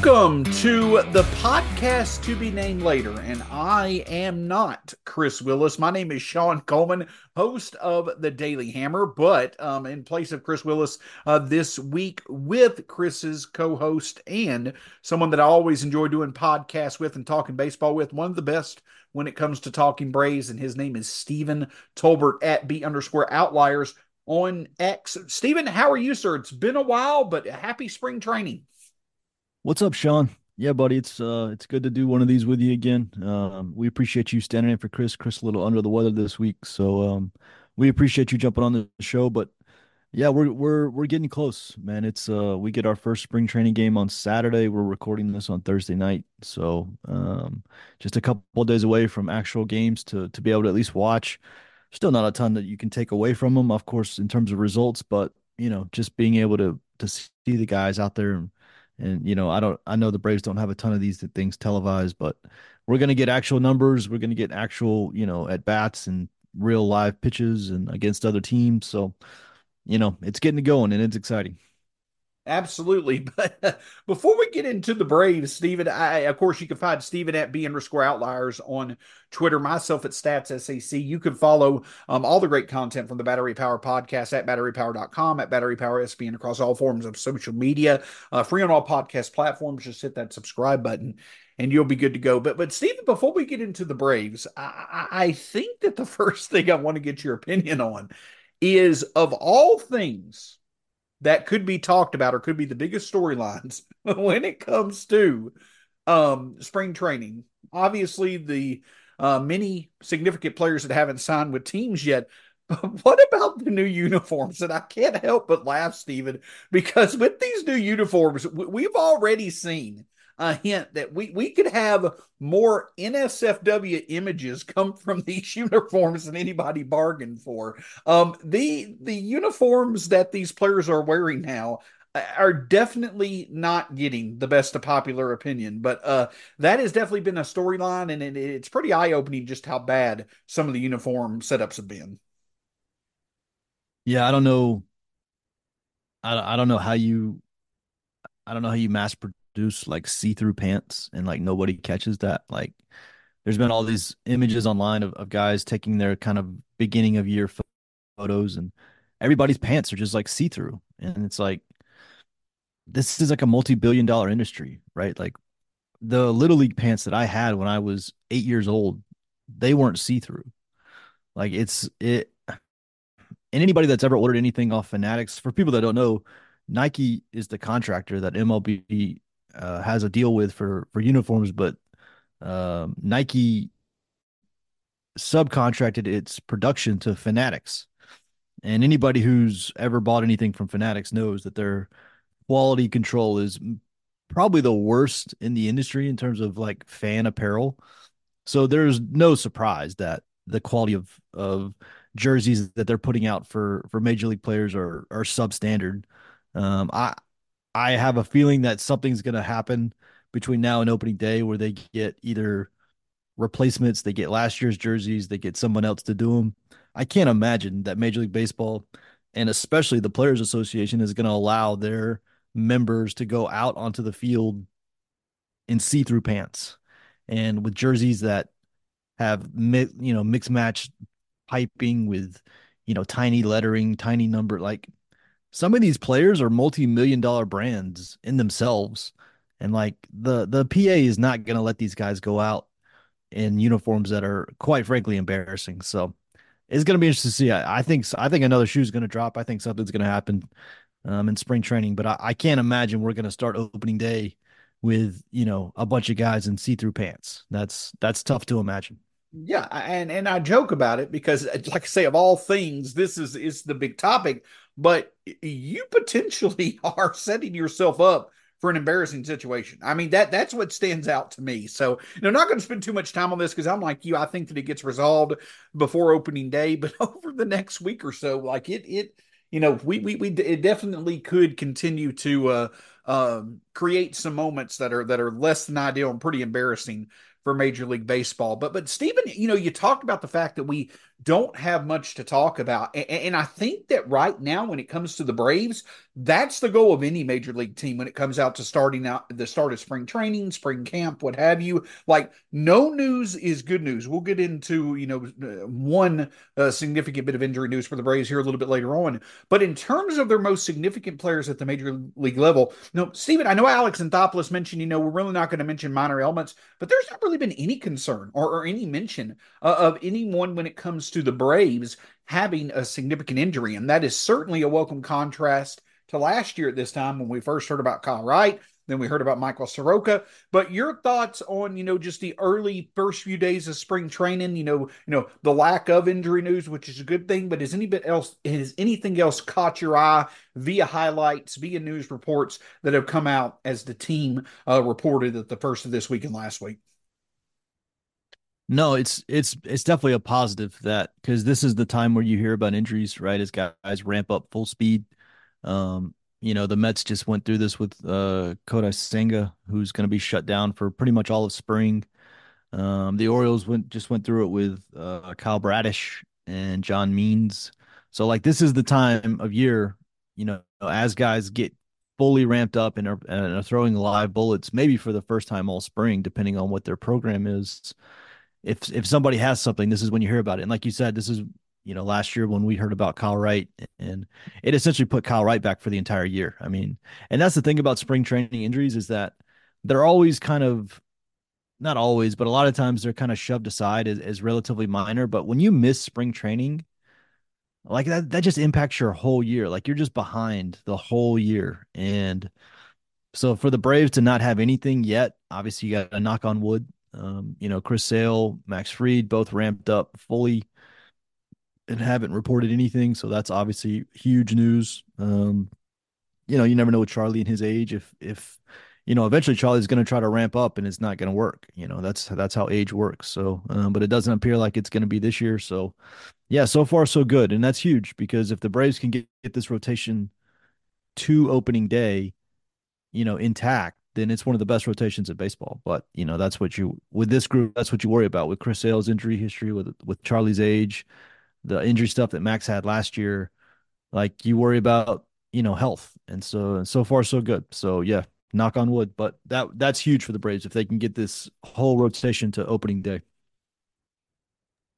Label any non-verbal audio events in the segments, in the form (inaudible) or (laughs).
Welcome to the podcast to be named later. And I am not Chris Willis. My name is Shawn Coleman, host of the Daily Hammer, but um, in place of Chris Willis uh, this week with Chris's co host and someone that I always enjoy doing podcasts with and talking baseball with, one of the best when it comes to talking Braves. And his name is Stephen Tolbert at B underscore outliers on X. Stephen, how are you, sir? It's been a while, but happy spring training. What's up, Shawn? Yeah, buddy, it's uh it's good to do one of these with you again. Um, we appreciate you standing in for Chris. Chris a little under the weather this week, so um, we appreciate you jumping on the show. But yeah, we're we're we're getting close, man. It's uh we get our first spring training game on Saturday. We're recording this on Thursday night, so um, just a couple days away from actual games to to be able to at least watch. Still not a ton that you can take away from them, of course, in terms of results, but you know, just being able to to see the guys out there and and you know, I don't I know the Braves don't have a ton of these things televised, but we're going to get actual numbers, we're going to get actual, you know, at bats and real live pitches and against other teams. So, you know, it's getting going and it's exciting. Absolutely. (laughs) But before we get into the Braves, Stephen, I, of course, you can find Stephen at B underscore outliers on Twitter, myself at Stats SAC. You can follow um, all the great content from the Battery Power podcast at batterypower.com, at Battery Power SB, and across all forms of social media. Uh, free on all podcast platforms. Just hit that subscribe button and you'll be good to go. But but Stephen, before we get into the Braves, I, I think that the (laughs) first thing I want to get your opinion on is of all things that could be talked about or could be the biggest storylines (laughs) when it comes to um, spring training. Obviously, the uh, many significant players that haven't signed with teams yet. (laughs) But what about the new uniforms? And I can't help but laugh, Stephen, because with these new uniforms, we've already seen a hint that we, we could have more NSFW images come from these (laughs) uniforms than anybody bargained for. Um, the the uniforms that these players are wearing now uh, are definitely not getting the best of popular opinion, but uh, that has definitely been a storyline, and it, it's pretty eye opening just how bad some of the uniform setups have been. Yeah, I don't know. I, I don't know how you I don't know how you mass produce like see-through pants and like nobody catches that like there's been all these images online of, of guys taking their kind of beginning of year photos and everybody's pants are just like see-through. And it's like this is like a multi-billion dollar industry right? Like the little league pants that i had when i was eight years old they weren't see-through. Like it's it and anybody that's ever ordered anything off fanatics for people that don't know nike is the contractor that mlb uh, has a deal with for for uniforms, but um, Nike subcontracted its production to Fanatics. And anybody who's ever bought anything from Fanatics knows that their quality control is probably the worst in the industry in terms of like fan apparel. So there's no surprise that the quality of of jerseys that they're putting out for for major league players are are substandard. Um, I I have a feeling that something's going to happen between now and opening day where they get either replacements, they get last year's jerseys, they get someone else to do them. I can't imagine that Major League Baseball and especially the Players Association is going to allow their members to go out onto the field in see-through pants and with jerseys that have you know mixed match piping with you know tiny lettering, tiny number like some of these players are multi-million dollar brands in themselves and like the the PA is not going to let these guys go out in uniforms that are quite frankly embarrassing. So it's going to be interesting to see. I, I think I think another shoe is going to drop. I think something's going to happen um, in spring training, but I, I can't imagine we're going to start opening day with you know a bunch of guys in see-through pants. That's that's tough to imagine. Yeah, and and I joke about it because, like I say, of all things, this is is the big topic but you potentially (laughs) are setting yourself up for an embarrassing situation. I mean that that's what stands out to me. So, know, not going to spend too much time on this because I'm like you. I think that it gets resolved before opening day, but (laughs) over the next week or so, like it it you know we we we it definitely could continue to uh um create some moments that are that are less than ideal and pretty embarrassing for Major League Baseball. But but Stephen, you know, you talked about the fact that we don't have much to talk about. And, and, I think that right now, when it comes to the Braves, that's the goal of any major league team when it comes out to starting out the start of spring training, spring camp, what have you. Like, no news is good news. We'll get into, you know, uh, one uh, significant bit of injury news for the Braves here a little bit later on. But in terms of their most significant players at the major league level, know, Stephen, I know Alex Anthopoulos mentioned, you know, we're really not going to mention minor ailments, but there's not really been any concern or, or any mention uh, of anyone when it comes to the Braves having a significant injury. And that is certainly a welcome contrast to last year at this time when we first heard about Kyle Wright. Then we heard about Michael Soroka. But your thoughts on, you know, just the early first few days of spring training, you know, you know, the lack of injury news, which is a good thing, but is anybody else has anything else caught your eye via highlights, via news reports that have come out as the team uh, reported at the first of this week and last week? No, it's it's it's definitely a positive that because this is the time where you hear about injuries, right? As guys ramp up full speed. Um, you know, the Mets just went through this with uh Kodai Senga, who's going to be shut down for pretty much all of spring. Um, the Orioles went just went through it with uh, Kyle Bradish and John Means. So like this is the time of year, you know, as guys get fully ramped up and are, and are throwing live bullets, maybe for the first time all spring, depending on what their program is if if somebody has something, this is when you hear about it. And like you said, this is you know last year when we heard about Kyle Wright, and it essentially put Kyle Wright back for the entire year. I mean, and that's the thing about spring training injuries is that they're always kind of not always, but a lot of times they're kind of shoved aside as, as relatively minor. But when you miss spring training, like that, that just impacts your whole year. Like you're just behind the whole year. And so for the Braves to not have anything yet, obviously you got to knock on wood. Um, you know, Chris Sale, Max Fried, both ramped up fully and haven't reported anything. So that's obviously huge news. Um, you know, you never know with Charlie and his age if if you know eventually Charlie's going to try to ramp up and it's not going to work. You know, that's that's how age works. So, um, but it doesn't appear like it's going to be this year. So, yeah, so far so good, and that's huge because if the Braves can get, get this rotation to opening day, you know, intact then it's one of the best rotations in baseball. But you know, that's what you with this group, that's what you worry about with Chris Sale's injury history, with with Charlie's age, the injury stuff that Max had last year. Like you worry about, you know, health. And so and so far so good. So yeah, knock on wood. But that that's huge for the Braves if they can get this whole rotation to opening day.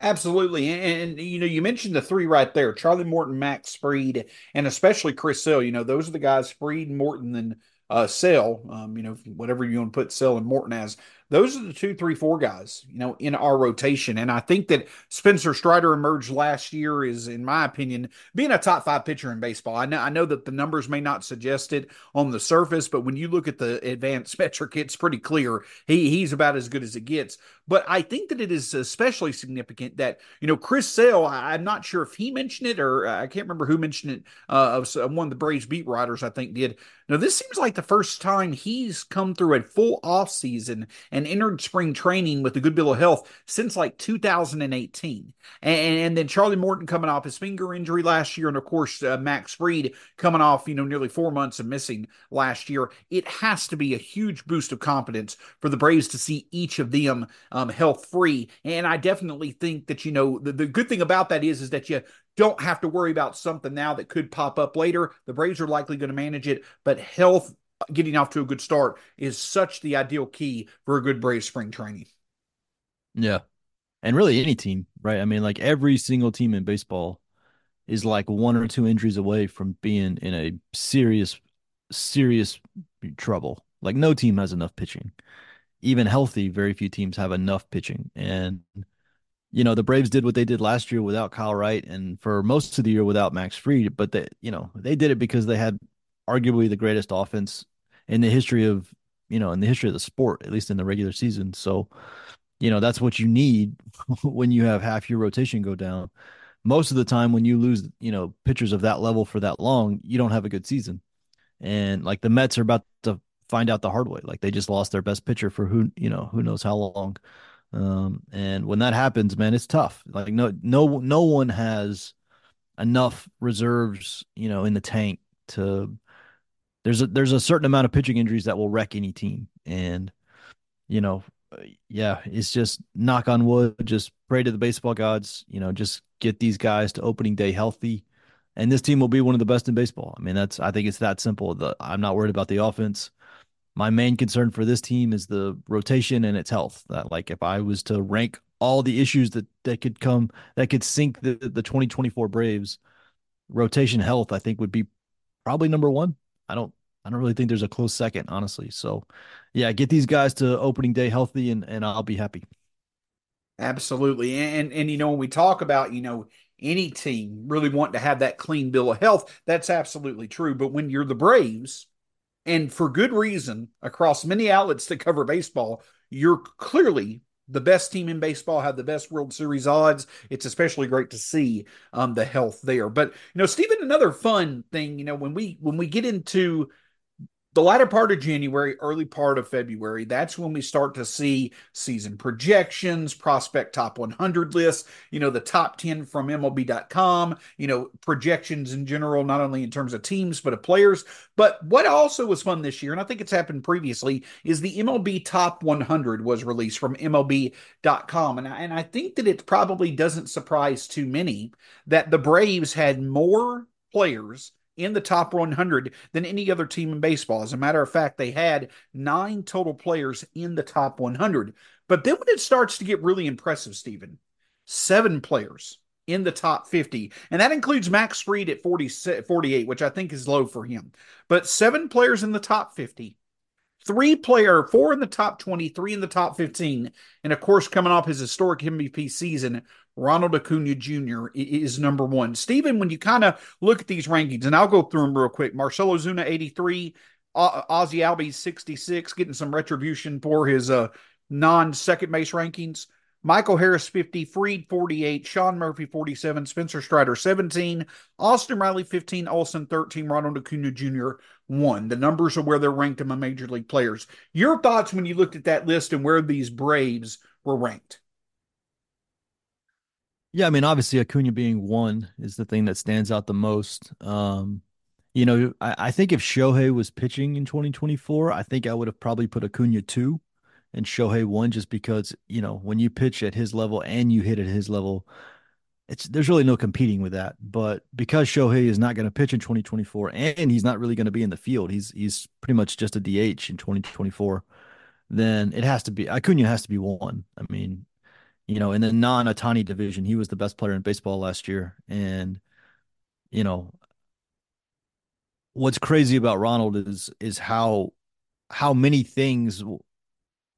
Absolutely. And, and, you know, you mentioned the three right there Charlie Morton, Max Fried, and especially Chris Sale. You know, those are the guys, Fried, Morton, and uh, Sale, um, you know, whatever you want to put Sale and Morton as, those are the two, three, four guys, you know, in our rotation. And I think that Spencer Strider emerged last year is, in my opinion, being a top five pitcher in baseball. I know, I know that the numbers may not suggest it on the surface, but when you look at the advanced (laughs) metric, it's pretty clear he he's about as good as it gets. But I think that it is especially significant that, you know, Chris Sale, I'm not sure if he mentioned it or I can't remember who mentioned it, uh, of one of the Braves beat writers, I think did. Now, this seems like the first time he's come through a full off season and and entered spring training with a good bill of health since like 2018. And, and then Charlie Morton coming off his finger injury last year, and of course uh, Max Fried coming off you know nearly four months of missing last year. It has to be a huge boost of confidence for the Braves to see each of them um, health free. And I definitely think that you know the, the good thing about that is is that you don't have to worry about something now that could pop up later. The Braves are likely going to manage it, but health getting off to a good start is such the ideal key for a good Braves spring training. Yeah. And really any team, right? I mean, like every single team in baseball is like one or two injuries away from being in a serious, serious trouble. Like no team has enough pitching. Even healthy, very few teams have enough pitching. And you know, the Braves did what they did last year without Kyle Wright and for most of the year without Max Fried, but they, you know, they did it because they had arguably the greatest offense in the history of you know in the history of the sport, at least in the regular season. So, you know that's what you need (laughs) when you have half your rotation go down. Most of the time, when you lose, you know, pitchers of that level for that long, you don't have a good season. And like the Mets are about to find out the hard way. Like they just lost their best pitcher for who you know who knows how long. Um, and when that happens, man, it's tough. Like no no no one has enough reserves, you know, in the tank to there's a there's a certain amount of pitching injuries that will wreck any team, and you know yeah, it's just knock on wood, just pray to the baseball gods, you know, just get these guys to opening day healthy. And this team will be one of the best in baseball. I mean, that's I think it's that simple. The, I'm not worried about the offense. My main concern for this team is the rotation and its health. That like if I was to rank all the issues that that could come that could sink the the 2024 Braves, rotation health I think would be probably number 1. I don't I don't really think there's a close second, honestly. So, yeah, get these guys to opening day healthy, and and I'll be happy. Absolutely, and and you know when we talk about you know any team really wanting to have that clean bill of health, that's absolutely true. But when you're the Braves, and for good reason, across many outlets that cover baseball, you're clearly the best team in baseball, have the best World Series odds. It's especially great to see um, the health there. But you know, Stephen, another fun thing, you know, when we when we get into the latter part of January, early part of February, that's when we start to see season projections, prospect top 100 lists, you know, the top 10 from MLB.com, you know, projections in general, not only in terms of teams, but of players. But what also was fun this year, and I think it's happened previously, is the MLB top 100 was released from MLB.com. And I, and I think that it probably doesn't surprise too many that the Braves had more players in the top 100 than any other team in baseball. As a matter of fact, they had nine total players in the top 100. But then when it starts to get really impressive, Stephen, seven players in the top 50. And that includes Max Fried at 40, 48, which I think is low for him. But seven players in the top 50 three player, four in the top 20, three in the top 15. And of course, coming off his historic MVP season, Ronald Acuna Jr. is number one. Stephen, when you kind of look at these rankings, and I'll go through them real quick Marcell Ozuna, 83, uh, Ozzy Albies, 66, getting some retribution for his uh, non second base rankings. Michael Harris 50, Fried, 48, Sean Murphy 47, Spencer Strider 17, Austin Riley 15, Olson 13, Ronald Acuna Jr. 1. The numbers are where they're ranked among major league players. Your thoughts when you looked at that list and where these Braves were ranked? Yeah, I mean, obviously Acuna being one is the thing that stands out the most. Um, you know, I, I think if Shohei was pitching in 2024, I think I would have probably put Acuna two and Shohei one just because, you know, when you pitch at his level and you hit at his level, it's there's really no competing with that. But because Shohei is not going to pitch in 2024 and he's not really going to be in the field, he's he's pretty much just a DH in 2024, then it has to be Acuna has to be one. I mean, you know, in the non-Ohtani division, he was the best player in baseball last year. And, you know, what's crazy about Ronald is is how how many things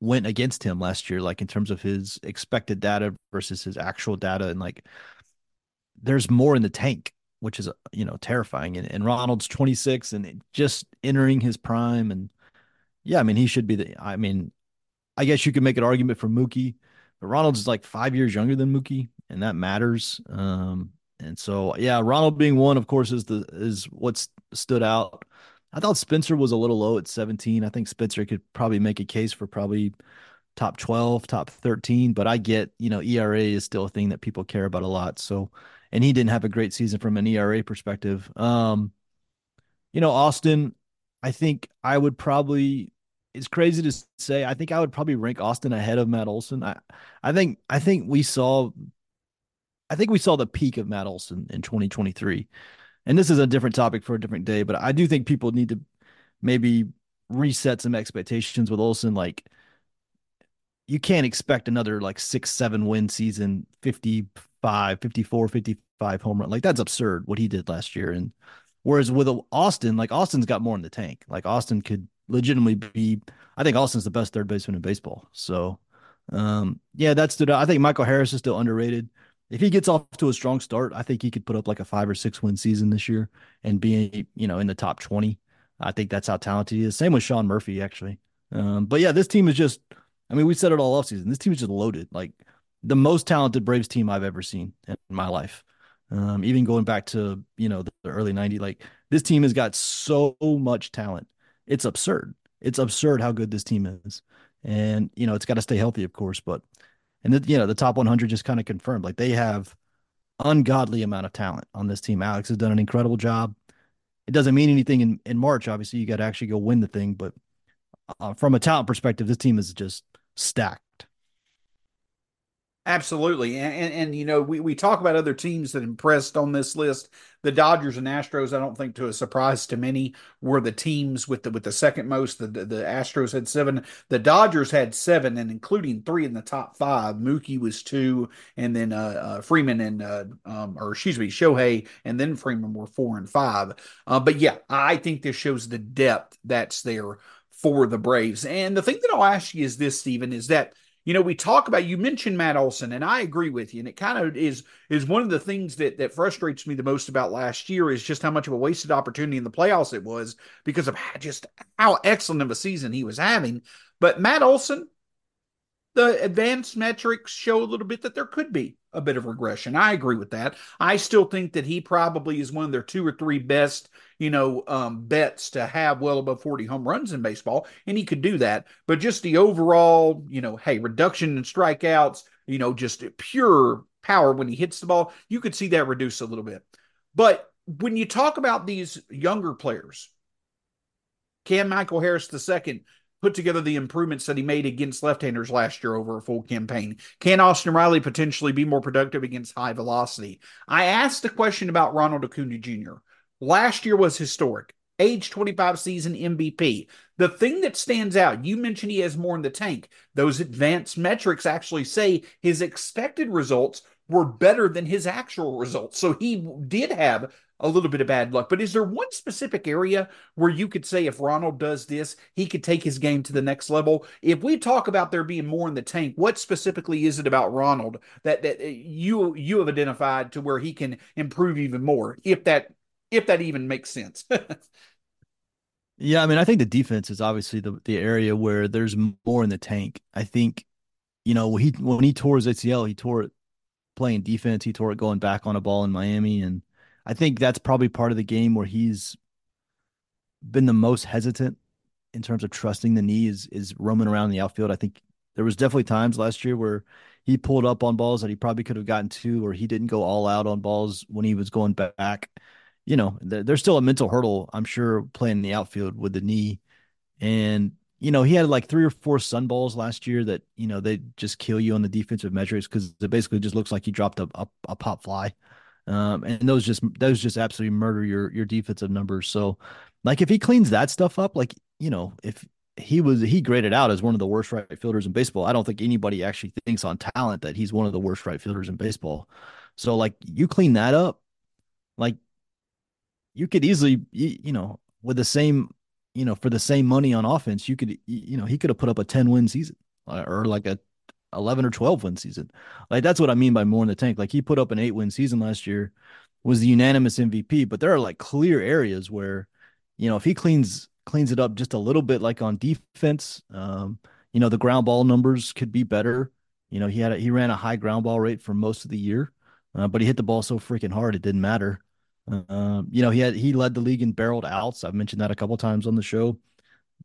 went against him last year, like in terms of his expected data versus his actual data, and like there's more in the tank, which is you know terrifying. And, and Ronald's 26 and just entering his prime, and yeah, I mean he should be the. I mean, I guess you could make an argument for Mookie, but Ronald's like five years younger than Mookie, and that matters. Um, and so yeah, Ronald being one, of course, is the is what's stood out. I thought Spencer was a little low at 17. I think Spencer could probably make a case for probably top 12, top 13, but I get, you know, ERA is still a thing that people care about a lot. So, and he didn't have a great season from an ERA perspective. Um, you know, Austin, I think I would probably it's crazy to say. I think I would probably rank Austin ahead of Matt Olson. I I think I think we saw I think we saw the peak of Matt Olson in 2023 and this is a different topic for a different day, but I do think people need to maybe reset some expectations with Olson. Like, you can't expect another like six, seven win season, 55, 54, 55 home run. Like, that's absurd what he did last year. And whereas with Austin, like, Austin's got more in the tank. Like, Austin could legitimately be, I think Austin's the best third baseman in baseball. So, um, yeah, that's out. I think Michael Harris is still underrated if he gets off to a strong start, I think he could put up like a five or six win season this year and be, you know, in the top 20. I think that's how talented he is. Same with Sean Murphy, actually. Um, but yeah, this team is just, I mean, we said it all offseason. This team is just loaded. Like the most talented Braves team I've ever seen in my life. Um, even going back to, you know, the early 90s, like this team has got so much talent. It's absurd. It's absurd how good this team is. And, you know, it's got to stay healthy, of course, but and the, you know the top 100 just kind of confirmed like they have ungodly amount of talent on this team. Alex has done an incredible job. It doesn't mean anything in in March. Obviously, you got to actually go win the thing, but uh, from a talent perspective, this team is just stacked. Absolutely. And, and, and, you know, we, we talk about other teams that impressed on this list. The Dodgers and Astros, I don't think to a surprise to many, were the teams with the with the second most. The, the, the Astros had seven. The Dodgers had seven, and including three in the top five. Mookie was two, and then uh, uh, Freeman and uh, um, or excuse me, Shohei and then Freeman were four and five. Uh, but yeah, I think this shows the depth that's there for the Braves. And the thing that I'll ask you is this, Stephen, is that you know, we talk about you mentioned Matt Olson, and I agree with you. And it kind of is is one of the things that that frustrates me the most about last year is just how much of a wasted opportunity in the playoffs it was because of just how excellent of a season he was having. But Matt Olson, the advanced metrics show a little bit that there could be a bit of regression. I agree with that. I still think that he probably is one of their two or three best, you know, um, bets to have well above 40 home runs in baseball, and he could do that. But just the overall, you know, hey, reduction in strikeouts, you know, just pure power when he hits the ball, you could see that reduce a little bit. But when you talk about these younger players, can Michael Harris II put together the improvements that he made against left-handers last year over a full campaign? Can Austin Riley potentially be more productive against high velocity? I asked a question about Ronald Acuna Jr. Last year was historic. Age 25 season MVP. The thing that stands out, you mentioned he has more in the tank. Those advanced metrics actually say his expected results were better than his actual results. So he did have a little bit of bad luck. But is there one specific area where you could say if Ronald does this, he could take his game to the next level? If we talk about there being more in the tank, what specifically is it about Ronald that that uh, you you have identified to where he can improve even more, if that if that even makes sense? (laughs) yeah, I mean, I think the defense is obviously the the area where there's more in the tank. I think, you know, he when he tore his ACL, he tore it playing defense. He tore it going back on a ball in Miami, and I think that's probably part of the game where he's been the most hesitant in terms of trusting the knee is is roaming around the outfield. I think there was definitely times last year where he pulled up on balls that he probably could have gotten to, or he didn't go all out on balls when he was going back. You know, there's still a mental hurdle, I'm sure, playing the outfield with the knee. And, you know, he had like three or four sun balls last year that, you know, they just kill you on the defensive measures because it basically just looks like he dropped a, a, a pop fly. Um, and those just those just absolutely murder your your defensive numbers. So, like if he cleans that stuff up, like you know, if he was he graded out as one of the worst right fielders in baseball, I don't think anybody actually thinks on talent that he's one of the worst right fielders in baseball. So, like you clean that up, like you could easily, you, you know, with the same, you know, for the same money on offense, you could, you know, he could have put up a ten win season or like a 11 or 12 win season. Like that's what I mean by more in the tank. Like he put up an eight win season last year, was the unanimous MVP, but there are like clear areas where, you know, if he cleans cleans it up just a little bit, like on defense, um, you know, the ground ball numbers could be better. You know, he had a, he ran a high ground ball rate for most of the year, uh, but he hit the ball so freaking hard it didn't matter. Uh, you know, he had he led the league in barreled outs. I've mentioned that a couple times on the show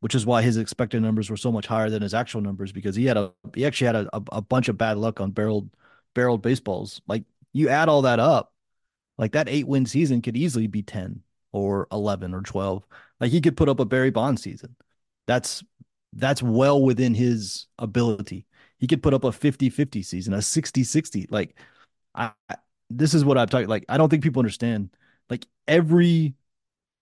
which is why his expected numbers were so much higher than his actual numbers because he had a he actually had a, a, bunch of bad luck on barreled barreled baseballs. Like you add all that up, like that eight win season could easily be 10 or 11 or 12. Like he could put up a Barry Bond season. That's that's well within his ability. He could put up a 50-50 season, a 60-60. Like I this is what I'm talking like I don't think people understand. Like every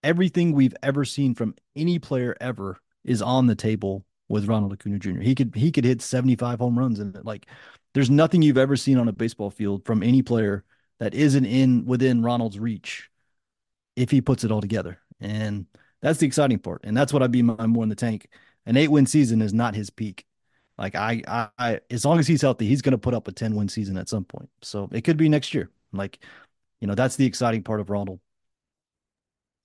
everything we've ever seen from any player ever is on the table with Ronald Acuna Jr. He could he could hit 75 home runs and like there's nothing you've ever seen on a baseball field from any player that isn't in within Ronald's reach if he puts it all together. And that's the exciting part. And that's what I'd be more in the tank. An eight win season is not his peak. Like I, I, I as long as he's healthy, he's going to put up a 10 win season at some point. So it could be next year. Like, you know, that's the exciting part of Ronald.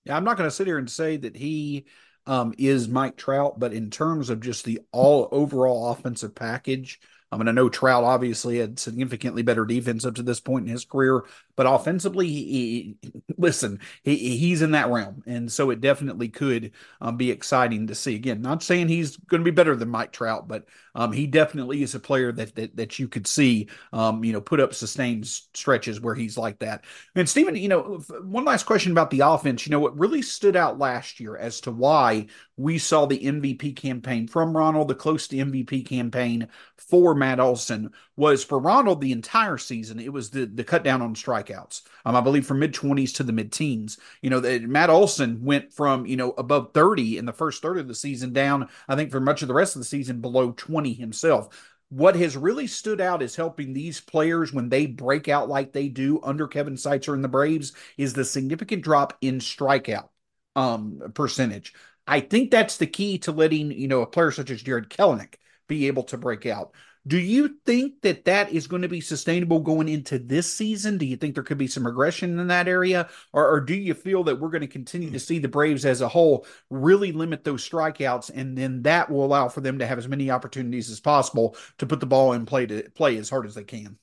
Yeah, I'm not going to sit here and say that he um, is Mike Trout, but in terms of just the all overall offensive package, I mean, I know Trout obviously had significantly better defense up to this point in his career, but offensively, he, he listen, he, he's in that realm, and so it definitely could um, be exciting to see. Again, not saying he's going to be better than Mike Trout, but um, he definitely is a player that that, that you could see, um, you know, put up sustained stretches where he's like that. And Stephen, you know, one last question about the offense. You know, what really stood out last year as to why we saw the MVP campaign from Ronald. The close to MVP campaign for Matt Olson was for Ronald the entire season. It was the the cut down on strikeouts. Um, I believe from mid twenties to the mid teens. You know, the, Matt Olson went from you know above thirty in the first third of the season down. I think for much of the rest of the season below twenty himself what has really stood out is helping these players when they break out like they do under Kevin Seitzer and the Braves is the significant drop in strikeout um, percentage. I think that's the key to letting you know a player such as Jarred Kelenic be able to break out. Do you think that that is going to be sustainable going into this season? Do you think there could be some regression in that area? Or, or, do you feel that we're going to continue to see the Braves as a whole really limit those strikeouts and then that will allow for them to have as many opportunities as possible to put the ball in play to play as hard as they can?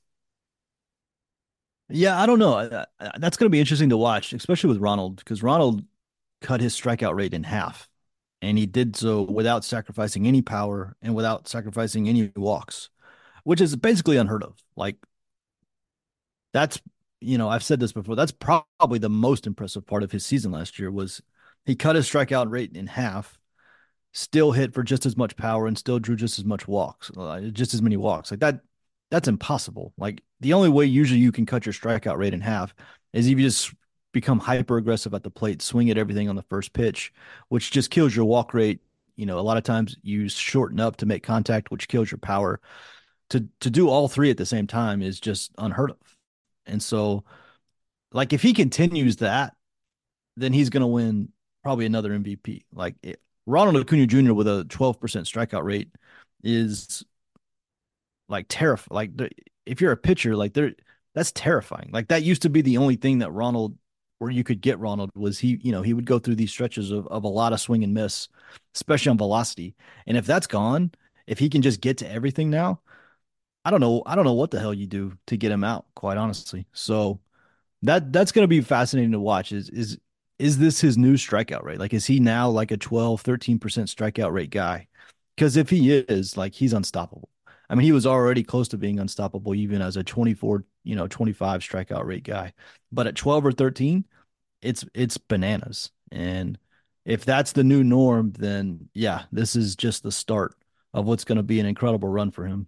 Yeah, I don't know. That's going to be interesting to watch, especially with Ronald, because Ronald cut his strikeout rate in half and he did so without sacrificing any power and without sacrificing any walks, which is basically unheard of. Like that's you know I've said this before. That's probably the most impressive part of his season last year was he cut his strikeout rate in half, still hit for just as much power and still drew just as much walks, uh, just as many walks. Like that, that's impossible. Like the only way usually you can cut your strikeout rate in half is if you just become hyper aggressive at the plate, swing at everything on the first pitch, which just kills your walk rate. You know, a lot of times you shorten up to make contact, which kills your power. To to do all three at the same time is just unheard of. And so, like, if he continues that, then he's going to win probably another MVP. Like it, Ronald Acuna Jr. with a 12% strikeout rate is like terrifying. Like, if you're a pitcher, like there, that's terrifying. Like that used to be the only thing that Ronald where you could get Ronald was he, you know, he would go through these stretches of, of a lot of swing and miss, especially on velocity. And if that's gone, if he can just get to everything now, I don't know. I don't know what the hell you do to get him out, quite honestly. So that that's going to be fascinating to watch. Is is is this his new strikeout rate? Like, is he now like a 12, 13% strikeout rate guy? Because if he is, like, he's unstoppable. I mean, he was already close to being unstoppable even as a 24, you know, 25 strikeout rate guy. But at 12 or 13, it's it's bananas. And if that's the new norm, then yeah, this is just the start of what's going to be an incredible run for him.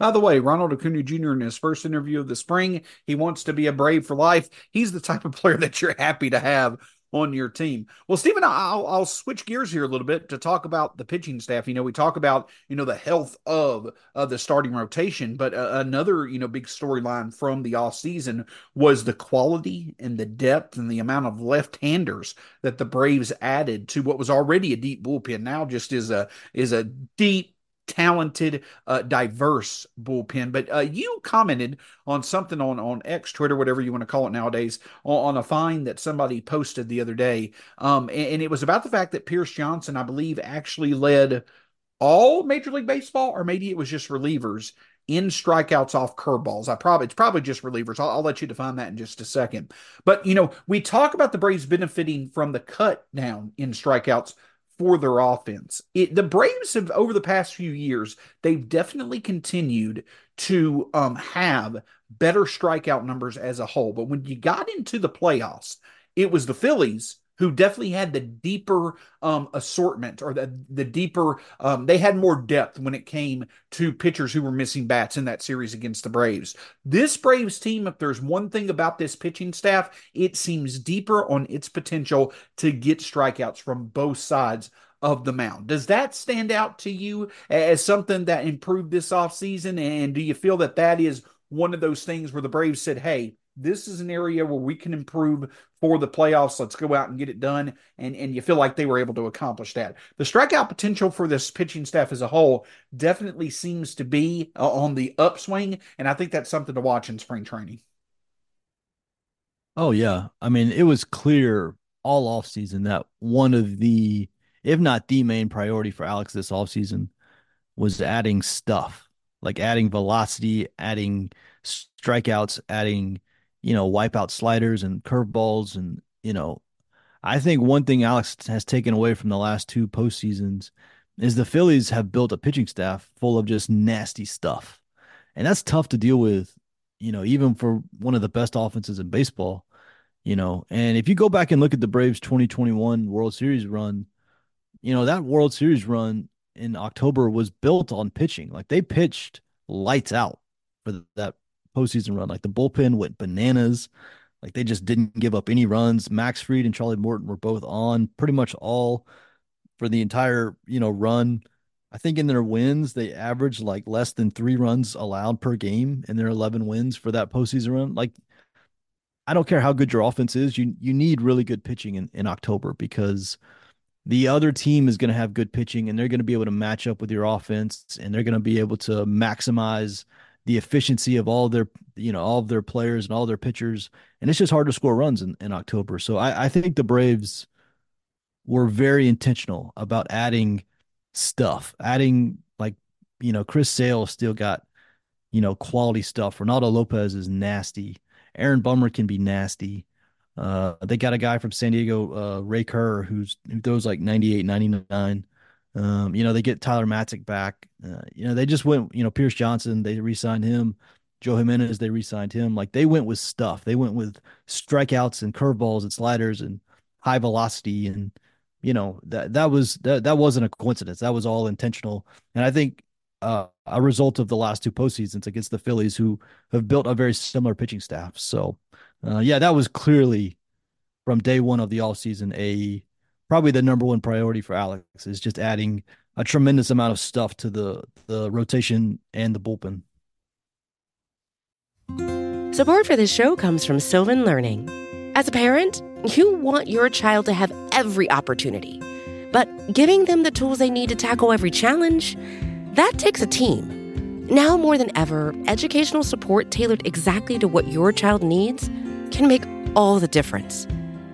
By the way, Ronald Acuna Jr. in his first interview of the spring, he wants to be a Brave for life. He's the type of player (laughs) that you're happy to have on your team. Well, Stephen, I'll, I'll switch gears here a little bit to talk about the pitching staff. You know, we talk about you know the health of the starting rotation, but uh, another you know big storyline from the off season was the quality and the depth and the amount of left handers that the Braves added to what was already a deep bullpen. Now just is a is a deep talented, uh, diverse bullpen. But uh, you commented on something on on X, Twitter, whatever you want to call it nowadays, on, on a find that somebody posted the other day, um, and, and, it was about the fact that Pierce Johnson, I believe, actually led all Major League Baseball, or maybe it was just relievers in strikeouts off curveballs. I probably it's probably just relievers. I'll, I'll, let you define that in just a second. But you know, we talk about the Braves benefiting from the cut down in strikeouts for their offense. It, the Braves have over the past few years, they've definitely continued to um, have better strikeout numbers as a whole. But when you got into the playoffs, it was the Phillies who definitely had the deeper um, assortment or the the deeper um, they had more depth when it came to pitchers who were missing bats in that series against the Braves. This Braves team, if there's one thing about this pitching staff, it seems deeper on its potential to get strikeouts from both sides of the mound. Does that stand out to you as something that improved this offseason? And do you feel that that is one of those things where the Braves said, hey, this is an area where we can improve for the playoffs. Let's go out and get it done. And, and you feel like they were able to accomplish that. The strikeout potential for this pitching staff as a whole definitely seems to be uh, on the upswing. And I think that's something to watch in spring training. Oh, yeah. I mean, it was clear all offseason that one of the, if not the main priority for Alex this offseason was adding stuff, like adding velocity, adding strikeouts, adding you know, wipe out sliders and curveballs. And, you know, I think one thing Alex has taken away from the last two postseasons is the Phillies have built a pitching staff full of just nasty stuff. And that's tough to deal with, you know, even for one of the best offenses in baseball, you know. And if you go back and look at the Braves 2021 World Series run, you know, that World Series run in October was built on pitching. Like they pitched lights out for that postseason run. Like the bullpen went bananas. Like they just didn't give up any runs. Max Fried and Charlie Morton were both on pretty much all for the entire, you know, run. I think in their wins, they averaged like less than three runs allowed per game in their 11 wins for that postseason run. Like, I don't care how good your offense is, you you need really good pitching in, in October because the other team is going to have good pitching and they're going to be able to match up with your offense and they're going to be able to maximize the efficiency of all their you know all of their players and all their pitchers and it's just hard to score runs in, in october. So I, I think the braves were very intentional about adding stuff adding like you know chris sale still got you know quality stuff. Reynaldo lopez is nasty. Aaron bummer can be nasty. Uh, they got a guy from San Diego, uh, Ray Kerr, who's who throws like 98, 99. Um, you know, they get Tyler Matzek back. Uh, you know, they just went, you know, Pierce Johnson, they re-signed him. Joe Jimenez, they re-signed him. Like they went with stuff. They went with strikeouts and curveballs and sliders and high velocity. And, you know, that that was that that wasn't a coincidence. That was all intentional. And I think uh, a result of the last two postseasons against the Phillies, who have built a very similar pitching staff. So uh, yeah, that was clearly from day one of the off season a probably the number one priority for Alex is just adding a tremendous amount of stuff to the the rotation and the bullpen. Support for this show comes from Sylvan Learning. As a parent, you want your child to have every opportunity, but giving them the tools they need to tackle every challenge, that takes a team. Now more than ever, educational support tailored exactly to what your child needs can make all the difference.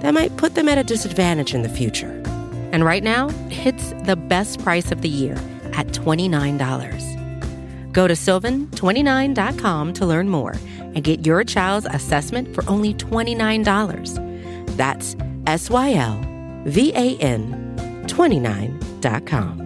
that might put them at a disadvantage in the future. And right now, it's the best price of the year at $29. Go to sylvan29.com to learn more and get your child's assessment for only $29. That's S Y L V A N 29.com.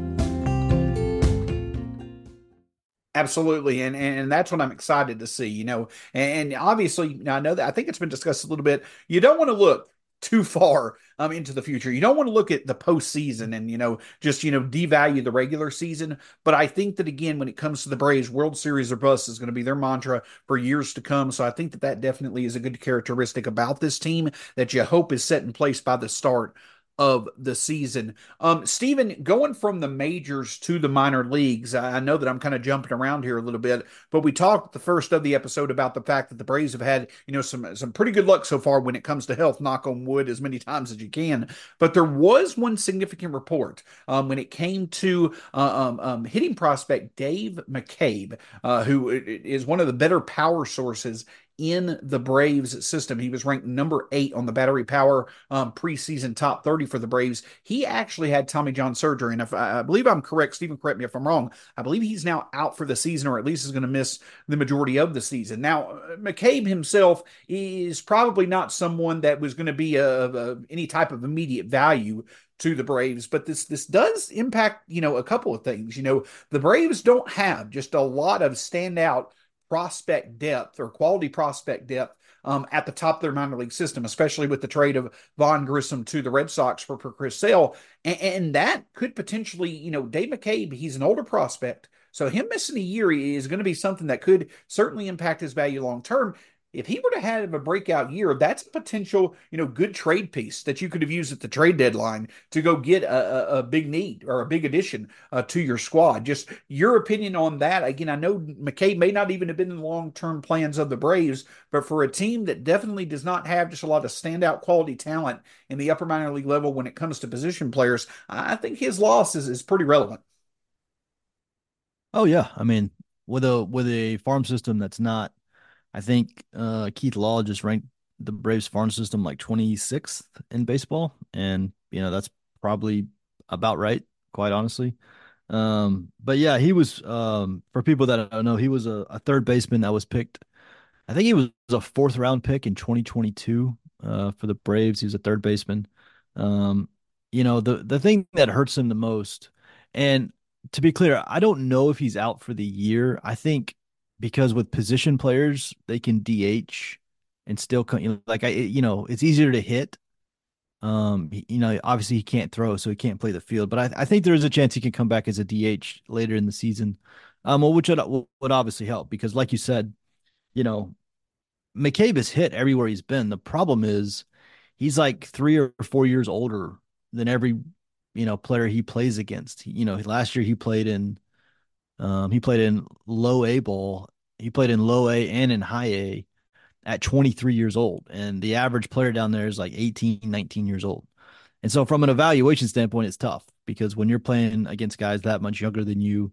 Absolutely, and and that's what I'm excited to see. You know, and obviously, I know that I think it's been discussed a little bit. You don't want to look too far um, into the future. You don't want to look at the postseason and you know just you know devalue the regular season. But I think that again, when it comes to the Braves, World Series or bust is going to be their mantra for years to come. So I think that that definitely is a good characteristic about this team that you hope is set in place by the start of the season. Um, Stephen, going from the majors to the minor leagues, I know that I'm kind of jumping around here a little bit, but we talked the first of the episode about the fact that the Braves have had, you know, some some pretty good luck so far when it comes to health. Knock on wood, as many (laughs) times as you can. But there was one significant report um, when it came to uh, um, um hitting prospect Dave McCabe, uh, who is one of the better power sources in the Braves system. He was ranked number eight on the battery power um, preseason top 30 for the Braves. He actually had Tommy John surgery. And if I, I believe I'm correct, Stephen, correct me if I'm wrong. I believe he's now out for the season, or at least is going to miss the majority of the season. Now, uh, McCabe himself is probably not someone that was going to be of any type of immediate value to the Braves, but this this does impact, you know, a couple of things. You know, the Braves don't have just a lot of standout prospect depth or quality prospect depth um, at the top of their minor league system, especially with the trade of Vaughn Grissom to the Red Sox for, for Chris Sale. And, and, that could potentially, you know, Dave McCabe, he's an older prospect. So him missing a year is going to be something that could certainly impact his value long term if he were to have a breakout year, that's a potential, you know, good trade piece that you could have used at the trade deadline to go get a, a, a big need or a big addition uh, to your squad. Just your opinion on that. Again, I know McCabe may not even have been in the long term plans of the Braves, but for a team that definitely does not have just a lot of standout quality talent in the upper minor league level when it comes to position players, I think his loss is, is pretty relevant. Oh yeah, I mean, with a with a farm system that's not I think uh, Keith Law just ranked the Braves farm system like 26th in baseball, and you know that's probably about right, quite honestly. Um, but yeah, he was um, for people that don't know, he was a, a, third baseman that was picked. I think he was a fourth round pick in 2022 uh, for the Braves. He was a third baseman. Um, you know, the the thing that hurts him the most, and to be clear, I don't know if he's out for the year. I think because with position players, they can DH and still come. Like I, you know, it's easier to hit um, you know, obviously he can't throw, so he can't play the field. But I, I think there is a chance he can come back as a DH later in the season, um, which would, would obviously help because, like you said, you know, McCabe has hit everywhere he's been. The problem is he's like three or four years older than every you know player he plays against. You know, last year he played in um, he played in low A ball, he played in low A and in high A at 23 years old. And the average player down there is like 18, 19 years old. And so, from an evaluation standpoint, it's tough because when you're playing against guys that much younger than you,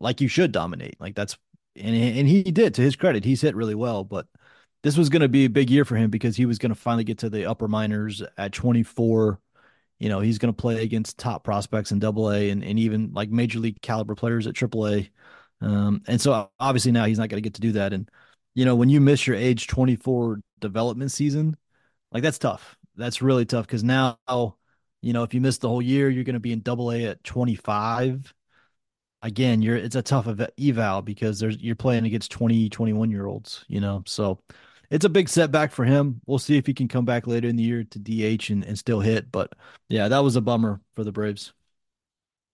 like you should dominate. Like that's, and, and he did to his credit, he's hit really well. But this was going to be a big year for him because he was going to finally get to the upper minors at 24. You know, he's going to play against top prospects in double A and, and even like major league caliber players at triple A. Um, and so obviously now he's not going to get to do that. And you know, when you miss your age 24 development season, like that's tough. That's really tough because now, you know, if you miss the whole year, you're going to be in double A at 25. Again, you're it's a tough eval because there's you're playing against 20, 21 year olds, you know. So it's a big setback for him. We'll see if he can come back later in the year to DH and, and still hit. But yeah, that was a bummer for the Braves.